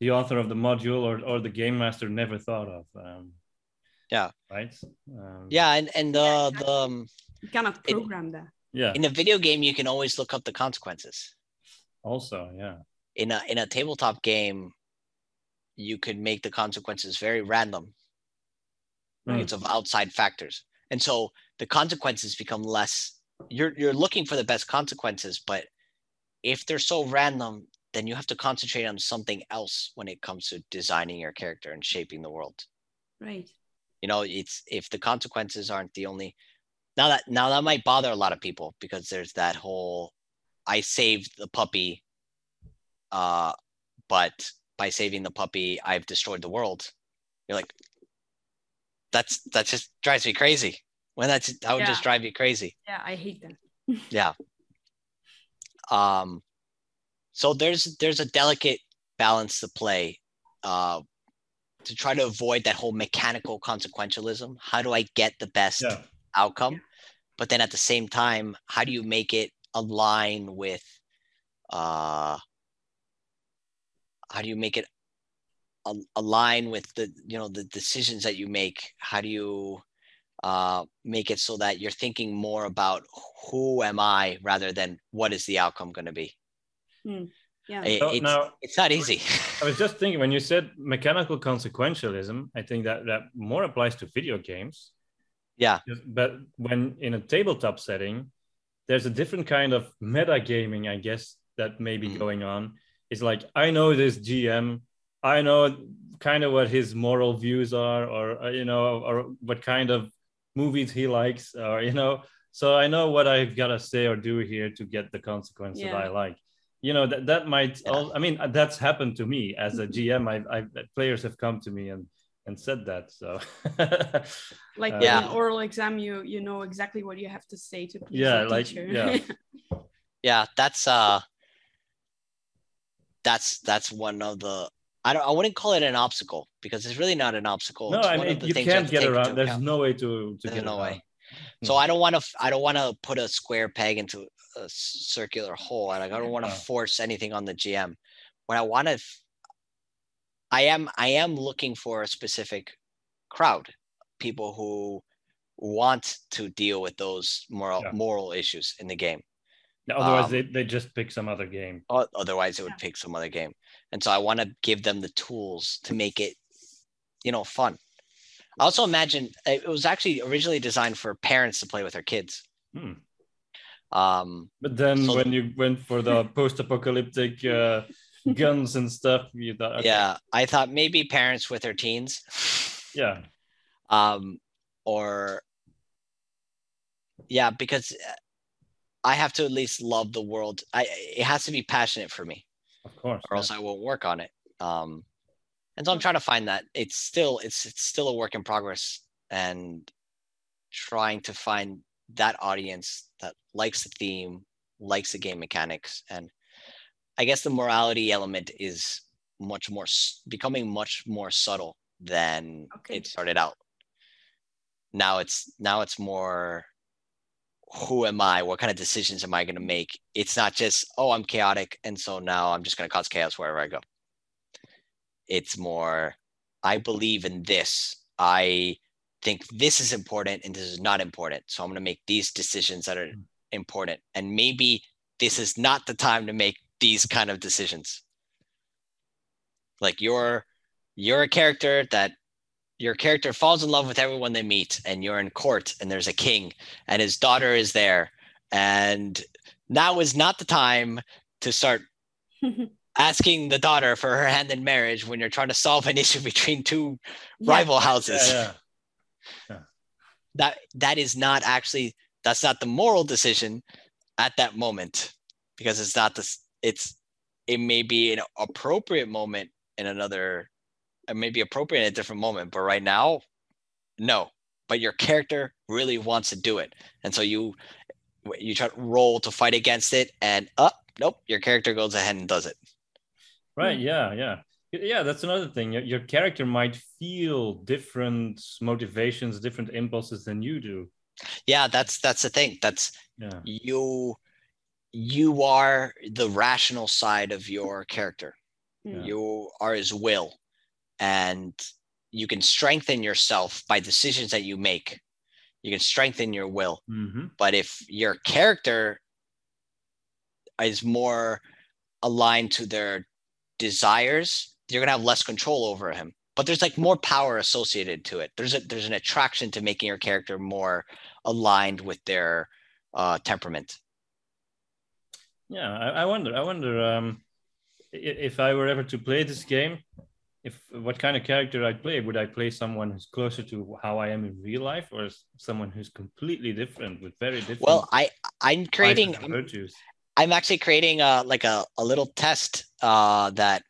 the author of the module or, or the game master never thought of. Um, Yeah. Right. Um, Yeah, and and the Yeah, the um, You cannot It- program that. Yeah. in a video game you can always look up the consequences. Also, yeah. In a in a tabletop game, you could make the consequences very random. Mm. It's of outside factors, and so the consequences become less. You're you're looking for the best consequences, but if they're so random, then you have to concentrate on something else when it comes to designing your character and shaping the world. Right. you know it's if the consequences aren't the only now that now that might bother a lot of people because there's that whole i saved the puppy uh but by saving the puppy i've destroyed the world you're like that's that just drives me crazy when that's that would just drive you crazy Yeah, I hate that. yeah um so there's there's a delicate balance to play uh to try to avoid that whole mechanical consequentialism. How do i get the best Yeah. outcome? But then at the same time how do you make it align with uh how do you make it al- align with the you know the decisions that you make? How do you uh make it so that you're thinking more about who am i rather than what is the outcome going to be Yeah. It- So it's, now- it's not easy I was just thinking when you said mechanical consequentialism, I think that that more applies to video games. Yeah. But when in a tabletop setting, there's a different kind of meta gaming, I guess, that may be Mhm. going on. It's like I know this GM, I know kind of what his moral views are, or uh, you know, or what kind of movies he likes, or you know, so I know what I've got to say or do here to get the consequence that I like you know that that might Yeah. all, i mean that's happened to me as a gm i've, I've players have come to me and and said that so Like Uh, Yeah. an oral exam, you you know exactly what you have to say to please Yeah, the like, teacher. yeah. yeah that's uh that's that's one of the I don't I wouldn't call it an obstacle because it's really not an obstacle. No, It's I mean the you can't have to get around. There's account. no way to to There's get no way. So Hmm. I don't want to I don't want to put a square peg into a s- circular hole. and I don't want to force anything on the GM. What I want to I am I am looking for a specific crowd, people who want to deal with those moral Yeah. moral issues in the game. Otherwise, Um, they, they just pick some other game. Otherwise, it would Yeah. pick some other game. And so I want to give them the tools to make it, you know, fun. I also imagine it was actually originally designed for parents to play with their kids. Hmm. Um, But then So- when you went for the post-apocalyptic uh, guns and stuff, you thought, okay, Yeah, I thought maybe parents with their teens, yeah, um, or yeah, because uh, I have to at least love the world. I it has to be passionate for me. of course. or else I won't work on it. Um, and so I'm trying to find that. It's still it's it's still a work in progress, and trying to find that audience that likes the theme, likes the game mechanics, and I guess the morality element is much more becoming much more subtle than Okay. it started out. Now it's now it's more who am I? What kind of decisions am I going to make? It's not just, oh, I'm chaotic. And so now I'm just going to cause chaos wherever I go. It's more, I believe in this. I think this is important and this is not important. So I'm going to make these decisions that are Mm. important. And maybe this is not the time to make these kind of decisions. Like you're, you're a character that your character falls in love with everyone they meet and you're in court and there's a king and his daughter is there and now is not the time to start asking the daughter for her hand in marriage when you're trying to solve an issue between two Yeah. rival houses yeah, yeah. That that is not actually that's not the moral decision at that moment because it's not this it's it may be an appropriate moment in another it may be appropriate in a different moment but right now no but your character really wants to do it and so you you try to roll to fight against it and up nope your character goes ahead and does it Right. Yeah. Yeah. Y- Yeah. That's another thing. Your, your character might feel different motivations, different impulses than you do. yeah that's that's the thing that's Yeah. you you are the rational side of your character Mm. you are his will and you can strengthen yourself by decisions that you make you can strengthen your will hmm but if your character is more aligned to their desires you're going to have less control over him but there's like more power associated to it there's a there's an attraction to making your character more aligned with their uh temperament Yeah. I, I wonder. I wonder um, if I were ever to play this game, if what kind of character I'd play. Would I play someone who's closer to how I am in real life, or someone who's completely different with very different? well i i'm creating virtues. I'm actually creating a like a, a little test uh, that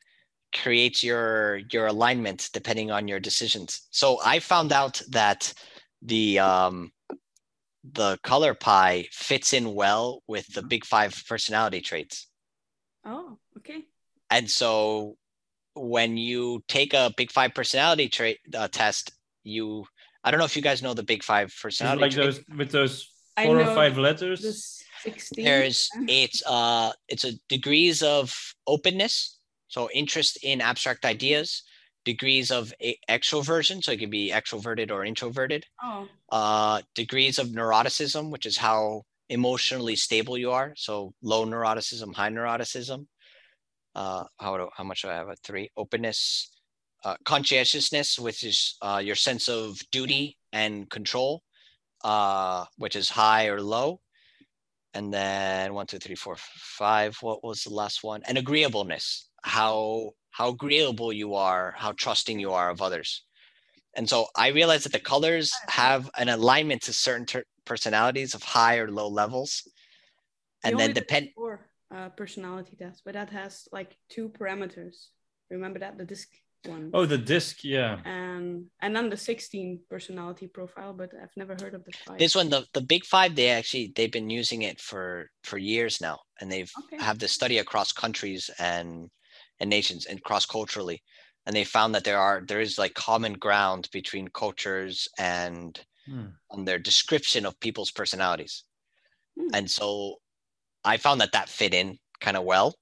creates your your alignment depending on your decisions. So I found out that the um, the color pie fits in well with the big five personality traits. Oh, okay. And so when you take a big five personality trait uh, test, you I don't know if you guys know the big five Is it personality like traits. those with those four or five letters. The 16. there's it's uh it's a degrees of openness so interest in abstract ideas degrees of extroversion so it can be extroverted or introverted. Oh, uh degrees of neuroticism which is how emotionally stable you are. So low neuroticism high neuroticism. Uh how do, how much do i have? A three? Openness. Uh, conscientiousness which is uh, your sense of duty and control uh which is high or low. And then one two three four five. What was the last one? And agreeableness how how agreeable you are how trusting you are of others and so i realized that the colors have an alignment to certain ter- personalities of high or low levels and only then did depend four uh, personality test, but that has like two parameters. Remember that the disc one. Oh, the disc. Yeah. And and then the 16 personality profile, but I've never heard of the five. this one the, the big five they actually they've been using it for for years now and they've Okay. have this study across countries and and nations and cross culturally and they found that there are there is like common ground between cultures and Hmm. on their description of people's personalities. Hmm. And so I found that that fit in kind of well.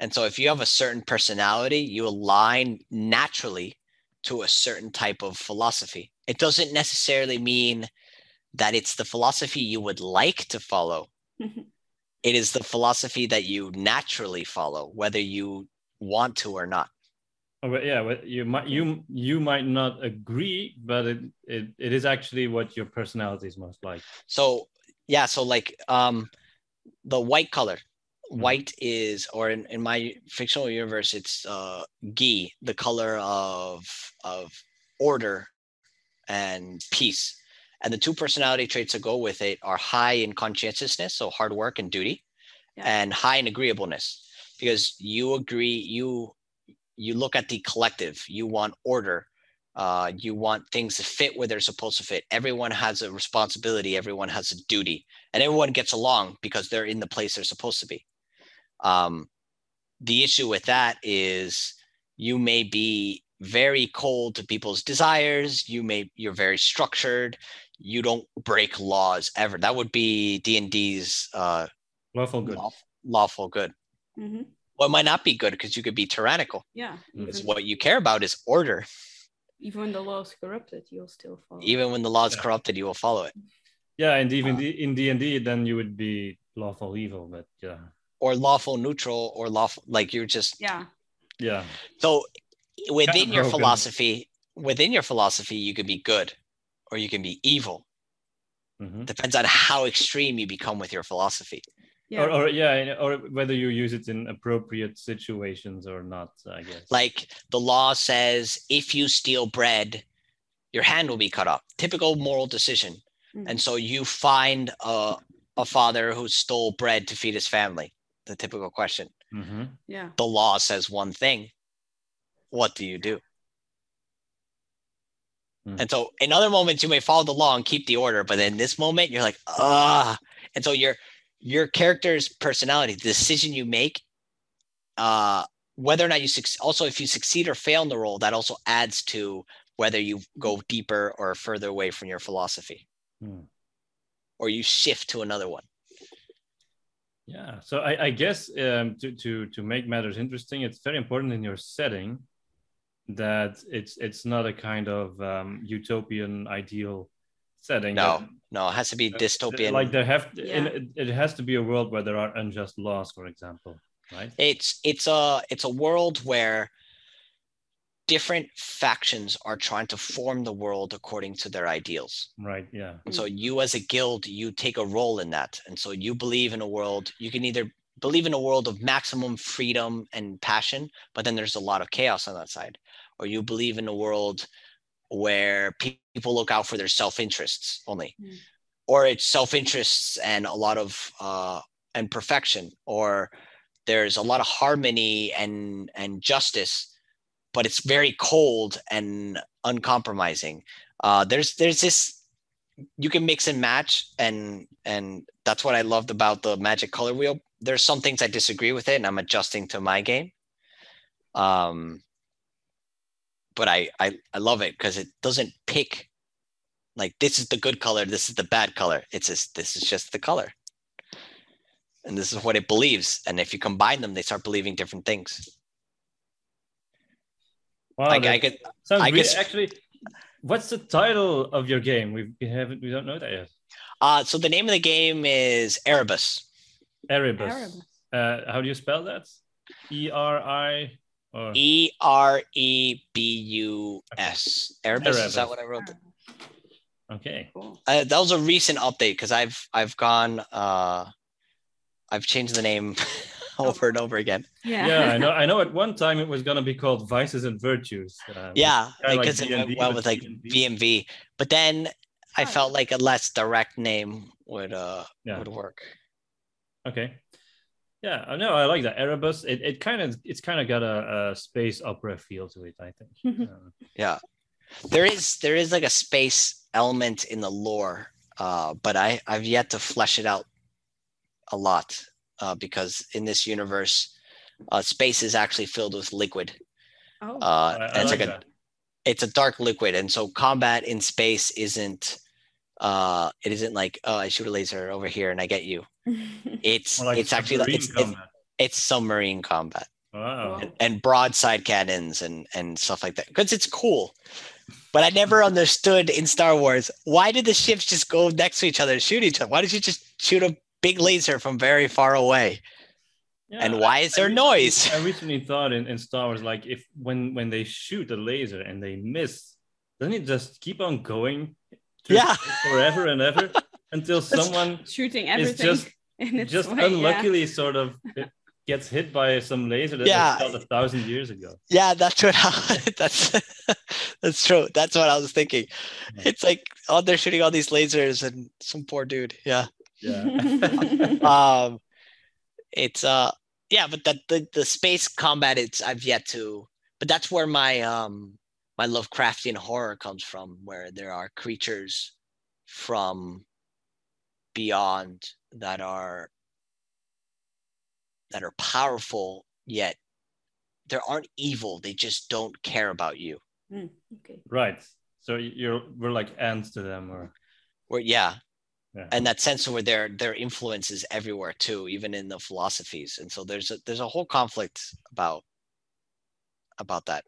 And so if you have a certain personality, you align naturally to a certain type of philosophy. It doesn't necessarily mean that it's the philosophy you would like to follow. It is the philosophy that you naturally follow, whether you want to or not. Oh, but yeah, but you might you you might not agree, but it, it it is actually what your personality is most like. So yeah, so like um the white color. Mhm. White is or in, in my fictional universe it's uh ghee, the color of of order and peace. And the two personality traits that go with it are high in conscientiousness, so hard work and duty, Yeah. and high in agreeableness because you agree you you look at the collective. You want order. Uh, you want things to fit where they're supposed to fit. Everyone has a responsibility. Everyone has a duty. And everyone gets along because they're in the place they're supposed to be. Um, the issue with that is you may be very cold to people's desires. You may you're very structured. You don't break laws ever. That would be d&d's uh, Lawful good. lawful, lawful good hmm well, it might not be good because you could be tyrannical. Yeah. It's Even, what you care about is order. even when the law is corrupted, you'll still follow. Even when the law is Yeah. corrupted, you will follow it. Yeah, and even Uh, in D and D, then you would be lawful evil. But yeah, Or lawful neutral or lawful like you're just Yeah. yeah, so within your philosophy, within your philosophy, you can be good or you can be evil. Mhm. Depends on how extreme you become with your philosophy. Yeah. Or, or yeah, or whether you use it in appropriate situations or not. I guess. Like the law says if you steal bread, your hand will be cut off. Typical moral decision. Mhm. And so you find a, a father who stole bread to feed his family. The typical question. Mhm. yeah. the law says one thing what do you do Hmm. and so in other moments you may follow the law and keep the order but in this moment you're like ah and so your your character's personality the decision you make uh whether or not you also if you succeed or fail in the role that also adds to whether you go deeper or further away from your philosophy Hmm. or you shift to another one Yeah. So I, I guess um, to to to make matters interesting, it's very important in your setting that it's it's not a kind of um, utopian ideal setting. no that- no it has to be Uh, dystopian Like there have, Yeah. in, it- it has to be a world where there are unjust laws, for example, right? it's it's a it's a world where different factions are trying to form the world according to their ideals Right. Yeah. and so you as a guild you take a role in that and so you believe in a world you can either believe in a world of maximum freedom and passion but then there's a lot of chaos on that side or you believe in a world where people look out for their self-interests only. Mm. or it's self-interests and a lot of uh and perfection or there's a lot of harmony and and justice but it's very cold and uncompromising. Uh there's there's this you can mix and match and and that's what i loved about the magic color wheel. There's some things i disagree with it and i'm adjusting to my game. Um but i i, I love it because it doesn't pick like this is the good color this is the bad color it's just this is just the color and this is what it believes and if you combine them they start believing different things Wow. I, I that could sounds I really- guess- actually. What's the title of your game? We we haven't we don't know that yet. uh so the name of the game is erebus Erebus. Erebus. Uh, how do you spell that? E R I or E R E B U S. Erebus. Is that what I wrote? okay. Cool. Uh, that was a recent update because I've I've gone uh I've changed the name over and over again. Yeah. Yeah, I know. I know. At one time, it was gonna be called Vices and Virtues. uh, Yeah, kinda like because it went well with like D&D. VMV. But then I Oh, felt like a less direct name would uh Yeah. would work. Okay. Yeah, I know. I like that Erebus. It, it kind of it's kind of got a, a space opera feel to it. I think. Um, Yeah. There is there is like a space element in the lore, uh, but I I've yet to flesh it out a lot uh, because in this universe, uh, space is actually filled with liquid. Oh, Uh, I- I it's like like a that. it's a dark liquid, and so combat in space isn't uh it isn't like oh I shoot a laser over here and I get you. It's like it's actually like it's, it's it's submarine combat Wow. Wow. and broadside cannons and and stuff like that because it's cool. But I never understood in Star Wars why did the ships just go next to each other and shoot each other? Why did you just shoot a big laser from very far away? Yeah, and I- why is I there recently- noise? I recently thought in, in Star Wars, like if when when they shoot a laser and they miss, doesn't it just keep on going? Yeah. forever and ever until someone Shooting is everything just in its just way, yeah. unluckily sort of it gets hit by some laser that Yeah. was shot a thousand years ago. Yeah, that's what I, that's that's true. That's what I was thinking. It's like oh, they're shooting all these lasers and some poor dude. Yeah. Yeah. um it's uh yeah but that the, the space combat it's i've yet to but that's where my um my lovecraftian horror comes from where there are creatures from beyond that are that are powerful yet they aren't evil they just don't care about you Mm, okay. right. So you're we're like ants to them, or where yeah yeah. and that sense where their their influence is everywhere too even in the philosophies and so there's a there's a whole conflict about about that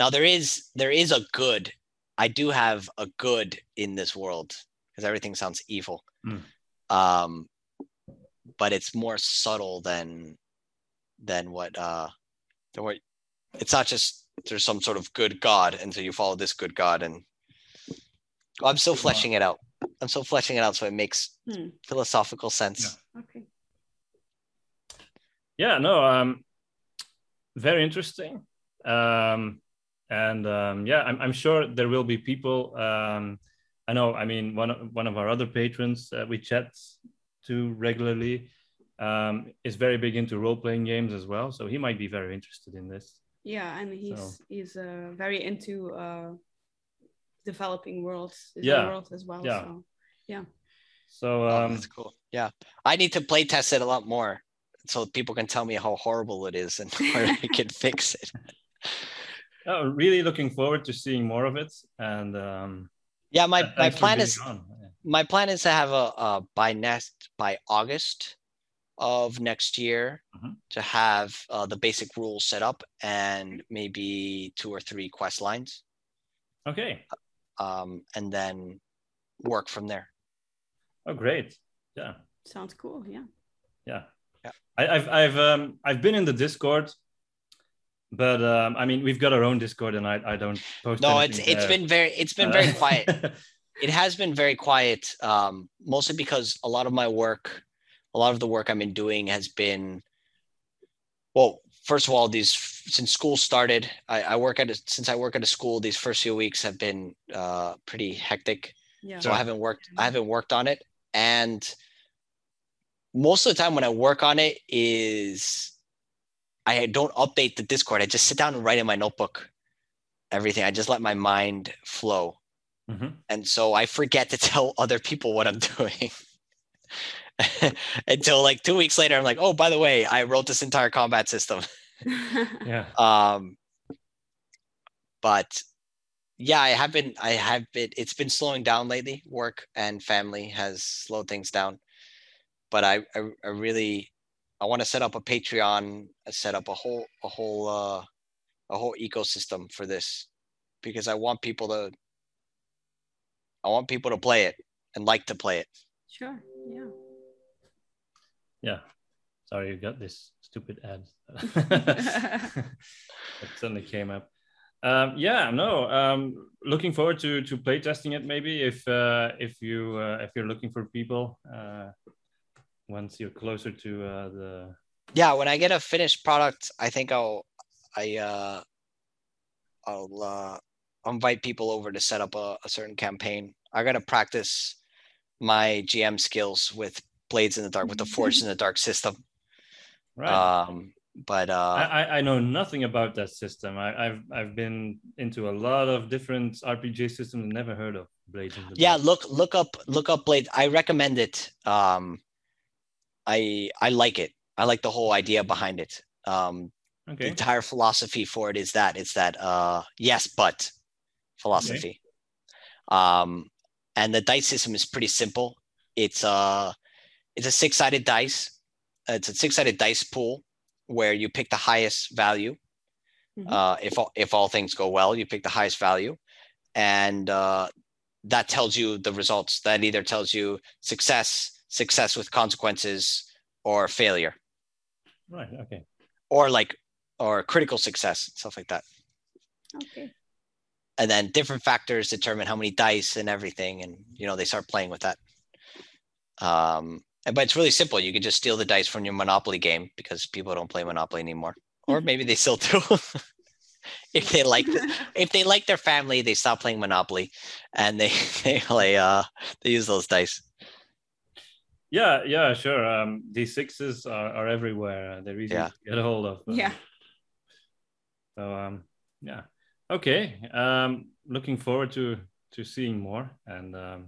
now there is there is a good. I do have a good in this world because everything sounds evil. Hmm. um but it's more subtle than than what uh than what it's not just there's some sort of good god and so you follow this good god and i'm still fleshing it out. I'm still fleshing it out so it makes Hmm. philosophical sense. Okay. yeah no um very interesting. Um and um yeah i'm, I'm sure there will be people um i know i mean one of one of our other patrons uh, we chat to regularly um is very big into role-playing games as well so he might be very interested in this Yeah, and he's So- he's uh, very into uh, developing worlds, Yeah. world as well. Yeah. So so Oh, um that's cool. Yeah. I need to play test it a lot more so people can tell me how horrible it is and where I can fix it. oh, really looking forward to seeing more of it and um Yeah, my, my plan is. Yeah. my plan is to have a uh by next by August of next year Mhm. to have uh, the basic rules set up and maybe two or three quest lines okay um, and then work from there. oh great yeah sounds cool. Yeah. yeah Yeah. I, i've i've um i've been in the discord but um i mean we've got our own discord and i i don't post No, it's anything it's there. been very it's been very Uh, quiet. it has been very quiet um, mostly because a lot of my work a lot of the work i've been doing has been well first of all these since school started i, I work at a, since i work at a school these first few weeks have been uh, pretty hectic Yeah. so i haven't worked i haven't worked on it and most of the time when i work on it is i don't update the discord i just sit down and write in my notebook everything i just let my mind flow Mhm. and so I forget to tell other people what I'm doing until like two weeks later. I'm like, oh, by the way, I wrote this entire combat system. yeah Um, but yeah, I have been, I have been, it's been slowing down lately. Work and family has slowed things down. But I, I, I really, I want to set up a Patreon, uh, set up a whole, a whole, uh, a whole ecosystem for this because I want people to, I want people to play it and like to play it. sure. Yeah. yeah sorry you got this stupid ad that suddenly came up um yeah no um looking forward to to play testing it maybe if uh if you uh, if you're looking for people uh once you're closer to uh the yeah when i get a finished product i think i'll i uh i'll uh invite people over to set up a, a certain campaign i gotta practice my gm skills with blades in the dark with the Forged in the Dark system right um but uh I, I know nothing about that system. I, I've I've been into a lot of different RPG systems and never heard of Blades in the yeah Dark. look look up look up blade i recommend it um i i like it i like the whole idea behind it um okay. The entire philosophy for it is that it's that uh yes but philosophy. Um and the dice system is pretty simple. It's uh it's a six-sided dice. It's a six-sided dice pool where you pick the highest value. Mhm. Uh if all, if all things go well, you pick the highest value and uh that tells you the results. That either tells you success, success with consequences or failure Right. Okay. or like or critical success stuff like that okay. and then different factors determine how many dice and everything and you know they start playing with that um but it's really simple you can just steal the dice from your monopoly game because people don't play monopoly anymore or maybe they still do if they like the, if they like their family they stop playing monopoly and they they play uh they use those dice Yeah. Yeah. Sure. Um, these sixes are, are everywhere. They're easy Yeah. to get a hold of. uh, Yeah. So um, yeah. Okay. Um, looking forward to to seeing more. And um,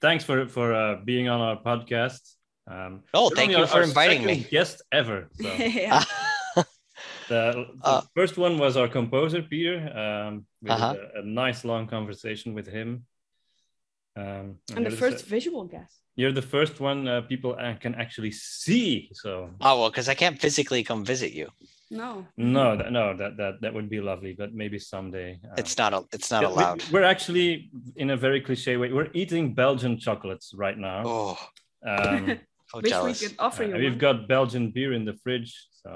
thanks for for uh, being on our podcast. Um, oh thank you our- for our inviting second me Guest ever. So yeah. the, the Uh, first one was our composer Peter. Um, we Uh-huh. had a, a nice long conversation with him. Um, And the first se- visual guest. You're the first one uh, people uh, can actually see. So oh well because i can't physically come visit you No. no, that, no, that that that would be lovely, but maybe someday. um, it's not a, it's not yeah, allowed we're actually in a very cliche way. We're eating Belgian chocolates right now. oh Um, so Wish jealous we could offer uh, you. we've one. got Belgian beer in the fridge. So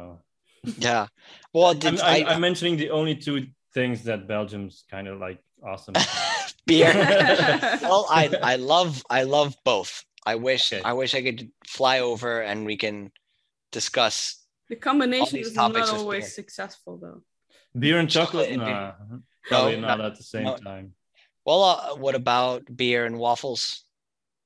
yeah well I'm, did I'm, I, I'm mentioning the only two things that Belgium's kind of like awesome. beer well i i love i love both i wish Okay. i wish i could fly over and we can discuss the combination these is not always beer. successful though. beer and chocolate? Chocolate and beer. Probably No, not no, at the same no. time. well uh, what about beer and waffles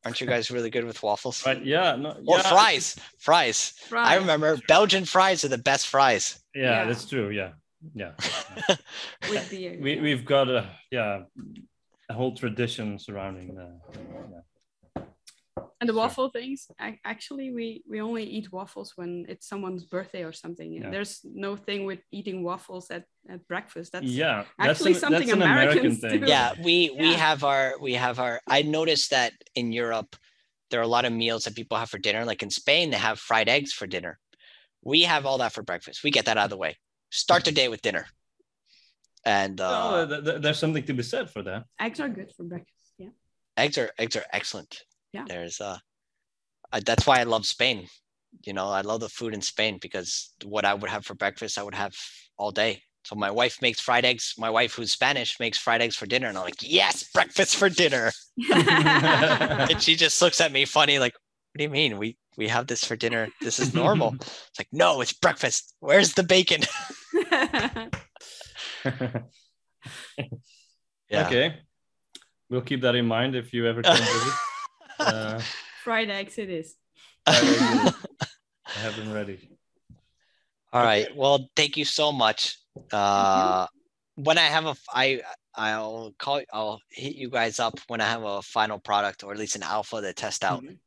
aren't you guys really good with waffles Right? Yeah. No. well yeah, fries fries i Fries. remember belgian fries are the best fries Yeah, Yeah. that's true. Yeah. Yeah. with beer. We, we've got a yeah a whole tradition surrounding that. Yeah. And the Sure. waffle things, ac- actually, we we only eat waffles when it's someone's birthday or something. Yeah. There's no thing with eating waffles at, at breakfast. That's yeah, that's actually an, something that's an American Americans thing. do. yeah we we have our we have our i noticed that in europe there are a lot of meals that people have for dinner like in spain they have fried eggs for dinner we have all that for breakfast we get that out of the way start the day with dinner and uh, Well, th- th- there's something to be said for that. eggs are good for breakfast. Yeah. eggs are eggs are excellent Yeah. there's uh I, that's why i love spain. You know i love the food in spain because what i would have for breakfast i would have all day. So my wife makes fried eggs. My wife who's spanish makes fried eggs for dinner. And i'm like yes breakfast for dinner. And she just looks at me funny like what do you mean? We we have this for dinner. This is normal. It's like no it's breakfast. Where's the bacon? Yeah. Okay, we'll keep that in mind if you ever come visit. Uh, Fried eggs, it is. I have them ready. all right well thank you so much uh when i have a, I, I'll call i'll hit you guys up when i have a final product or at least an alpha to test out Mhm.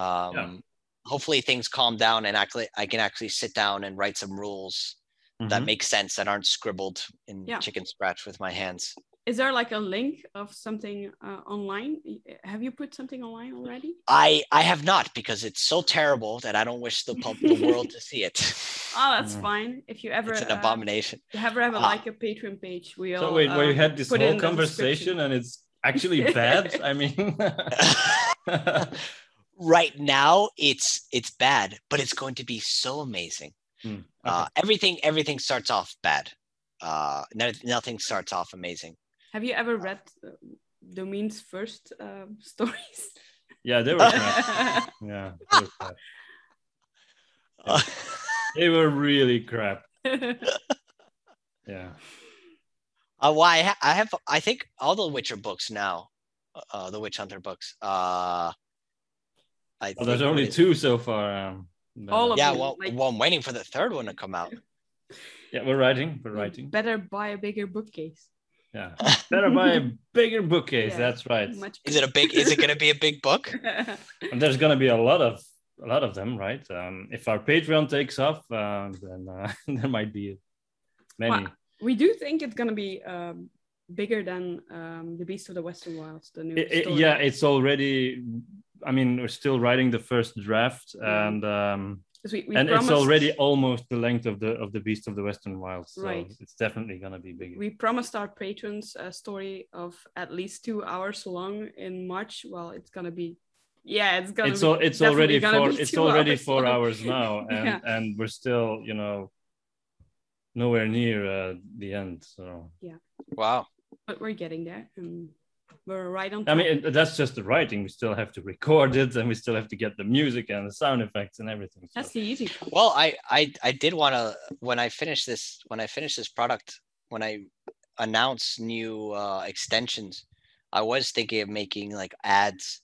um hopefully things calm down and actually i can actually sit down and write some rules that Mhm. make sense that aren't scribbled in Yeah. chicken scratch with my hands Is there like a link of something uh, online? Have you put something online already? I I have not because it's so terrible that I don't wish the pub the world to see it. Oh, that's Mm. fine. If you ever It's an uh, abomination. you ever have a, Ah. like a Patreon page, we So all wait, where you uh, had this whole conversation and it's actually bad. I mean, right now it's it's bad, but it's going to be so amazing. Hmm, Uh, everything everything starts off bad. Uh, no, nothing starts off amazing. Have you ever read uh, Domin's first uh, stories? yeah, they were. Yeah, they were crap. Uh, They were really crap. Yeah. uh, why I, ha- I have I think all the Witcher books now, uh, the Witch Hunter books. Uh, I Well, there's only two so far. Um, All of Yeah, them, well, like- well, I'm waiting for the third one to come out. yeah, we're writing. We're writing. Better buy a bigger bookcase. Yeah. Better buy a bigger bookcase. Yeah, That's right. Much Is it a big? Is it going to be a big book? And there's gonna be a lot of a lot of them, right? Um, if our Patreon takes off, uh, then uh, there might be many. Wow. We do think it's gonna be um, bigger than um, the Beast of the Western Wilds. The new It- it- story. yeah, it's already. I mean, we're still writing the first draft, Yeah. and um, 'Cause we, we and promised, it's already almost the length of the of the Beast of the Western Wilds. So Right. it's definitely gonna be bigger. we promised our patrons a story of at least two hours long in March. Well, it's gonna be, yeah, it's gonna. it's be all, it's already four it's already hours four long. hours now and Yeah. and we're still you know nowhere near uh, the end so yeah, Wow. but we're getting there, and we're right on. i mean that's just the writing we still have to record it and we still have to get the music and the sound effects and everything so- that's the easy part. Well, I I I did want to when I finish this when I finish this product when I announce new uh, extensions, I was thinking of making like ads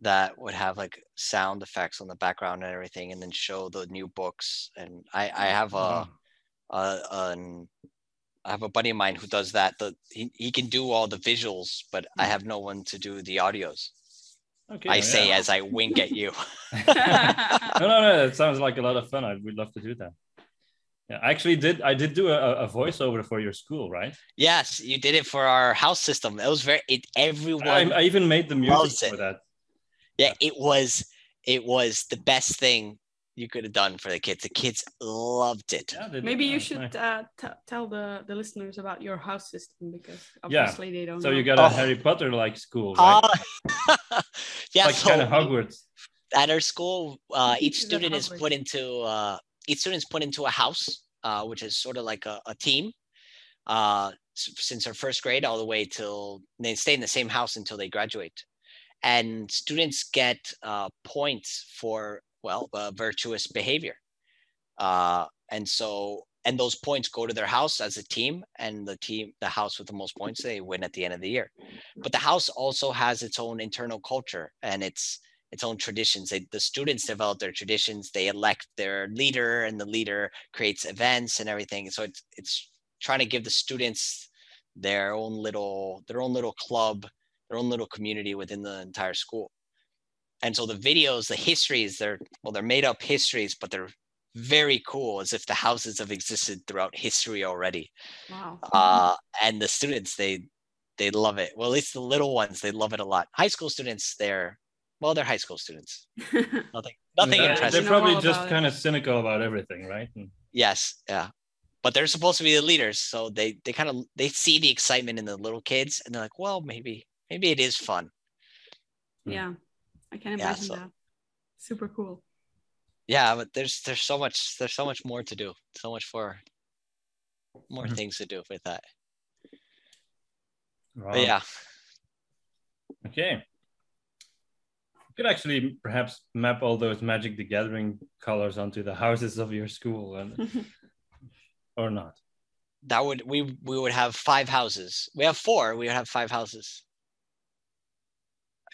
that would have like sound effects on the background and everything, and then show the new books. And I I have a, a an I have a buddy of mine who does that. The he, he can do all the visuals, but I hmm. have no one to do the audios. okay I yeah. say as I wink at you. no no no it sounds like a lot of fun i would love to do that yeah i actually did i did do a, a voiceover for your school right Yes, you did it for our house system. It was very it everyone I, I even made the music for it. that yeah, it was it was the best thing you could have done for the kids. The kids loved it. yeah, Maybe you should uh, t- tell the, the listeners about your house system because Yeah. obviously they don't so know. you got a Oh. harry potter like school right Uh, yeah, like so kind of hogwarts at our school, uh, each student is put into uh, each student is put into a house, uh, which is sort of like a, a team. Uh, since our first grade all the way till they stay in the same house until they graduate, and students get uh, points for well uh, virtuous behavior. Uh, and so and those points go to their house as a team, and the team, the house with the most points, they win at the end of the year. But the house also has its own internal culture and its its own traditions. They, the students develop their traditions. They elect their leader, and the leader creates events and everything. So it's it's trying to give the students their own little their own little club, their own little community within the entire school. And so the videos, the histories, they're well, they're made up histories, but they're very cool, as if the houses have existed throughout history already. wow. Uh, and the students, they they love it. Well, at least the little ones, they love it a lot. High school students, they're well, they're high school students. Nothing, nothing Yeah, interesting. They're probably just about it. kind of cynical about everything, right? Yes, yeah. But they're supposed to be the leaders, so they they kind of they see the excitement in the little kids, and they're like, well, maybe maybe it is fun. yeah, I can Yeah, imagine so- that. Super cool. Yeah, but there's there's so much there's so much more to do, so much for more Mhm. things to do with that. Wow. But yeah, Okay. You could actually perhaps map all those Magic the Gathering colors onto the houses of your school, and, or not. that would we we would have five houses. We have four. We would have five houses.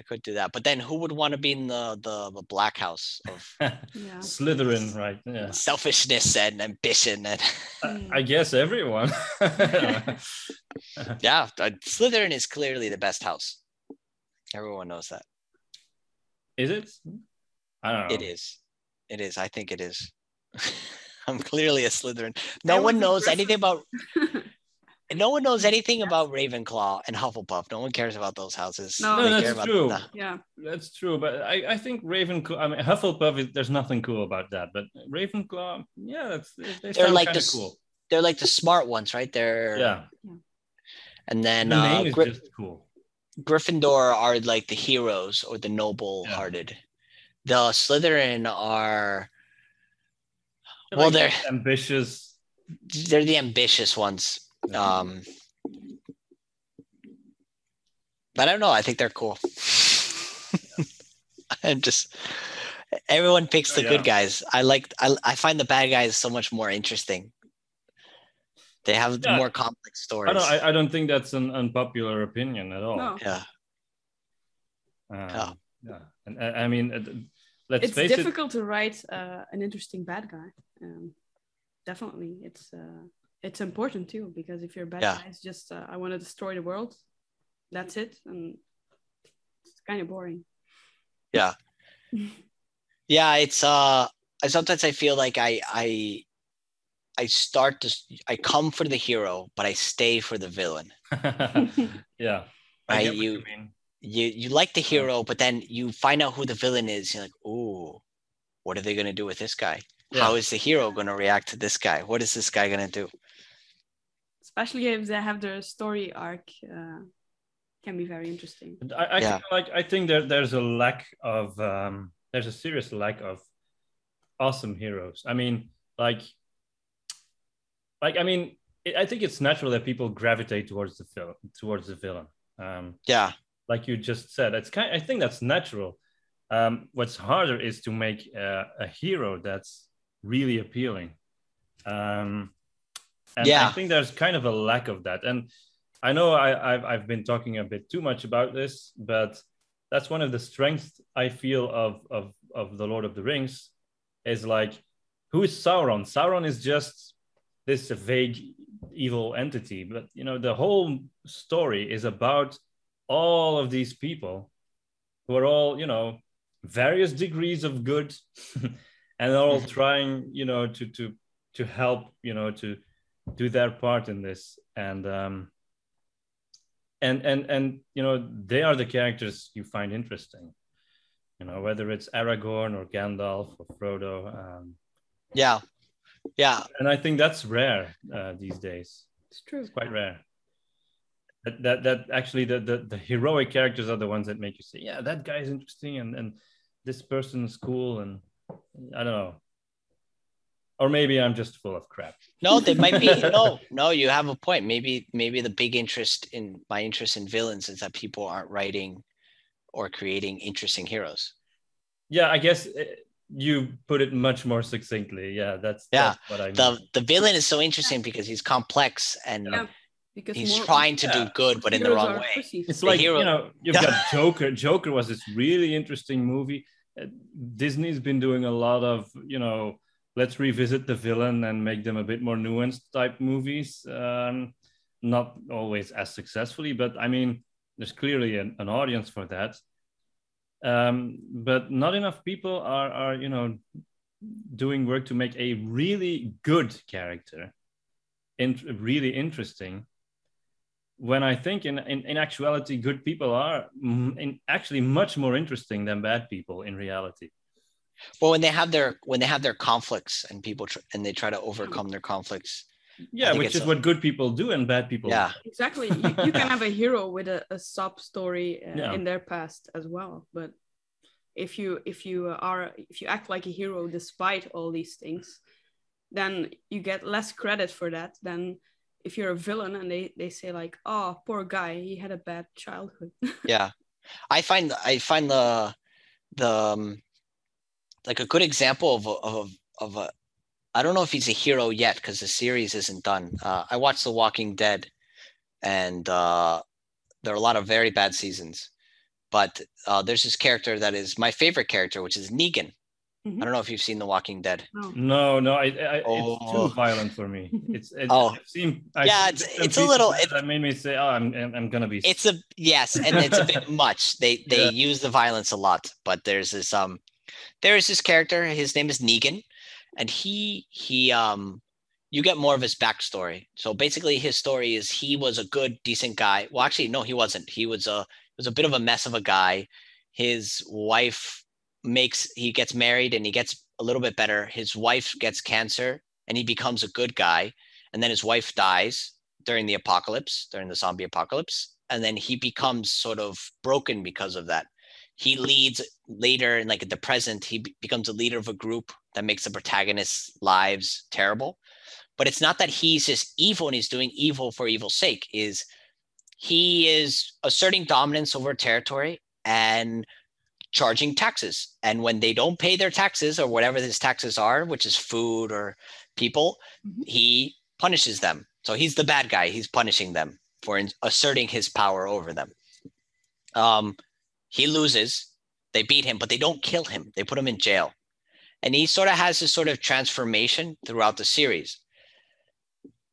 I could do that, but then who would want to be in the the, the black house of Yeah. Slytherin, right? Yeah. selfishness and ambition and I, I guess everyone. yeah, uh, Slytherin is clearly the best house. Everyone knows that. Is it? I don't know. It is. It is. I think it is. I'm clearly a Slytherin. No one be knows anything about Gryffindor. no one knows anything about Ravenclaw and Hufflepuff. No one cares about those houses. No. No, that's about- true. nah. yeah. That's true, but I, I think Ravenclaw. I mean, Hufflepuff. Is, there's nothing cool about that, but Ravenclaw. Yeah, that's they They're like the cool. They're like the smart ones, right? They're Yeah, and then the uh, is Gry- just cool. Gryffindor are like the heroes or the noble-hearted. The Slytherin are Well, like they're- ambitious. they're the ambitious ones. Yeah. Um, but I don't know. I think they're cool. I'm just everyone picks the Oh, good guys. I like I, I find the bad guys so much more interesting. They have Yeah. more complex stories. I don't. I, I don't think that's an unpopular opinion at all. No. yeah, Um, Yeah. yeah. And I, I mean, uh, let's It's face it. difficult to write uh, an interesting bad guy. Um, definitely, it's uh, it's important too because if you're a bad Yeah. guy, it's just uh, I want to destroy the world. That's it, and it's kind of boring. yeah, Yeah, it's uh I sometimes I feel like I I I start to I come for the hero, but I stay for the villain. yeah. I Right, get what you- mean. You you like the hero, but then you find out who the villain is. You're like, ooh, what are they gonna do with this guy? How Yeah. is the hero gonna react to this guy? What is this guy gonna do? Especially if they have their story arc, uh, can be very interesting. But I, I Yeah. feel like I think there there's a lack of um, there's a serious lack of awesome heroes. I mean, like, like I mean, it, I think it's natural that people gravitate towards the film towards the villain. Um, Yeah, like you just said, it's kind. I think that's natural. Um, what's harder is to make uh, a hero that's really appealing. Um, and Yeah. I think there's kind of a lack of that. And I know I, I've I've been talking a bit too much about this, but that's one of the strengths I feel of of of the Lord of the Rings is like who is Sauron? Sauron is just this vague evil entity, but you know the whole story is about all of these people who are all you know various degrees of good and they're all trying you know to to to help you know to do their part in this. And um and and and you know they are the characters you find interesting you know whether it's aragorn or gandalf or frodo um yeah, yeah. and i think that's rare uh, these days. It's true. it's quite rare. That, that that actually the, the the heroic characters are the ones that make you say yeah that guy is interesting and and this person's cool and i don't know or maybe i'm just full of crap No, they might be no, no. You have a point. Maybe, maybe the big interest in my interest in villains is that people aren't writing or creating interesting heroes. yeah i guess uh, you put it much more succinctly yeah that's, Yeah, that's what i mean The the villain is so interesting because he's complex and Yeah, Because he's more- trying to do good, but in the wrong way. pussies. it's the like hero- you know you've got joker joker was this really interesting movie Uh, disney's been doing a lot of you know let's revisit the villain and make them a bit more nuanced type movies um, not always as successfully but i mean there's clearly an, an audience for that um, but not enough people are are you know doing work to make a really good character in, really interesting when I think in, in, in actuality, good people are in actually much more interesting than bad people in reality. Well, when they have their when they have their conflicts and people tr- and they try to overcome their conflicts. Yeah, which is a- what good people do and bad people. Yeah, Exactly. You, you can have a hero with a, a sub story uh, Yeah. in their past as well, but if you if you are if you act like a hero despite all these things, then you get less credit for that than if you're a villain and they they say like, "Oh, poor guy, he had a bad childhood." yeah. I find I find the the um, like a good example of a, of a, of a I don't know if he's a hero yet because the series isn't done. Uh, I watched The Walking Dead, and uh, there are a lot of very bad seasons. But uh, there's this character that is my favorite character, which is Negan. Mhm. I don't know if you've seen The Walking Dead. No. No, no, I, I, it's Oh. too violent for me. It's it, Oh. I've seen, I've Yeah, it's- bits it's a little- that- that made me say, oh, I'm, I'm, I'm gonna be. It's a yes, and it's a bit much. They they Yeah. use the violence a lot, but there's this um, there is this character. His name is Negan, and he he um, you get more of his backstory. So basically, his story is he was a good, decent guy. Well, actually, no, he wasn't. He was a was a bit of a mess of a guy. His wife makes he gets married and he gets a little bit better. His wife gets cancer and he becomes a good guy, and then his wife dies during the apocalypse, during the zombie apocalypse, and then he becomes sort of broken because of that. He leads later in like the present, he becomes a leader of a group that makes the protagonist's lives terrible. But it's not that he's just evil and he's doing evil for evil's sake, is he is asserting dominance over territory and charging taxes. And when they don't pay their taxes or whatever his taxes are, which is food or people, Mhm. he punishes them. So he's the bad guy. He's punishing them for in- asserting his power over them. Um, he loses. They beat him, but they don't kill him. They put him in jail. And he sort of has this sort of transformation throughout the series.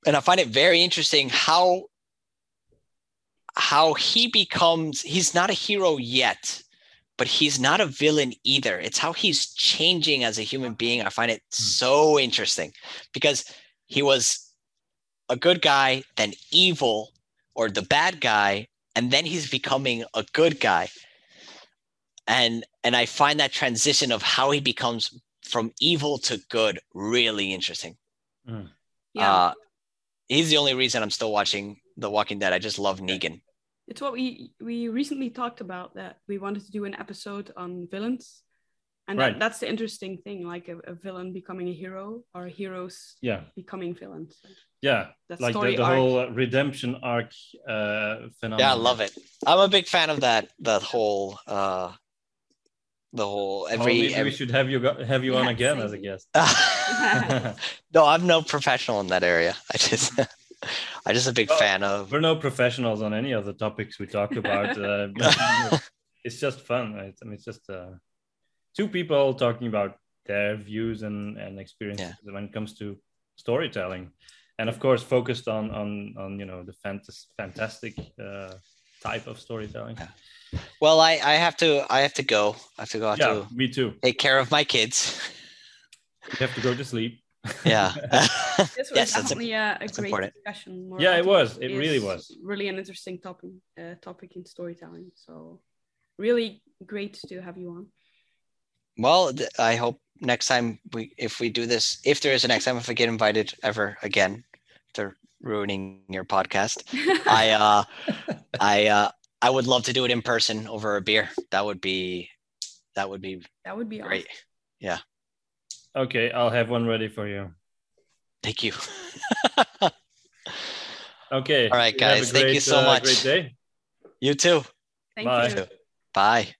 And I find it very interesting how how he becomes he's not a hero yet, but he's not a villain either. It's how he's changing as a human being. I find it hmm. so interesting because he was a good guy, then evil, or the bad guy, and then he's becoming a good guy. And and I find that transition of how he becomes from evil to good really interesting. Yeah. Uh, he's the only reason I'm still watching The Walking Dead. I just love Negan. It's what we we recently talked about that we wanted to do an episode on villains, and Right. that, that's the interesting thing, like a, a villain becoming a hero or heroes Yeah, becoming villains. yeah. That like story the, the arc. whole uh, redemption arc uh, phenomenon. Yeah, I love it. I'm a big fan of that. That whole, uh, the whole Oh, every. maybe every we should have you go- have you on Yeah, again as a guest. no, I'm no professional in that area. I just, I'm just a big Well, fan of. We're no professionals on any of the topics we talk about. Uh, it's just fun, right? I mean, it's just uh, two people talking about their views and, and experiences when it comes to storytelling, and of course, focused on on on you know the fantas- fantastic uh, type of storytelling. Yeah. Well, I I have to I have to go. I have to go. I have Yeah, to me too. take care of my kids. You have to go to sleep. Yeah. This was yes, that's a, definitely a, a great important. discussion. Yeah, it was. It really was. Really an interesting topic, uh, topic in storytelling. So, really great to have you on. Well, I hope next time we, if we do this, if there is a next time, if I get invited ever again, to ruining your podcast, I uh, I uh, I would love to do it in person over a beer. That would be, that would be that would be great. awesome. Okay, I'll have one ready for you. Thank you. Okay. All right, you have a guys. Thank you so uh, much. Great day. you too. Thank Bye. you. Bye.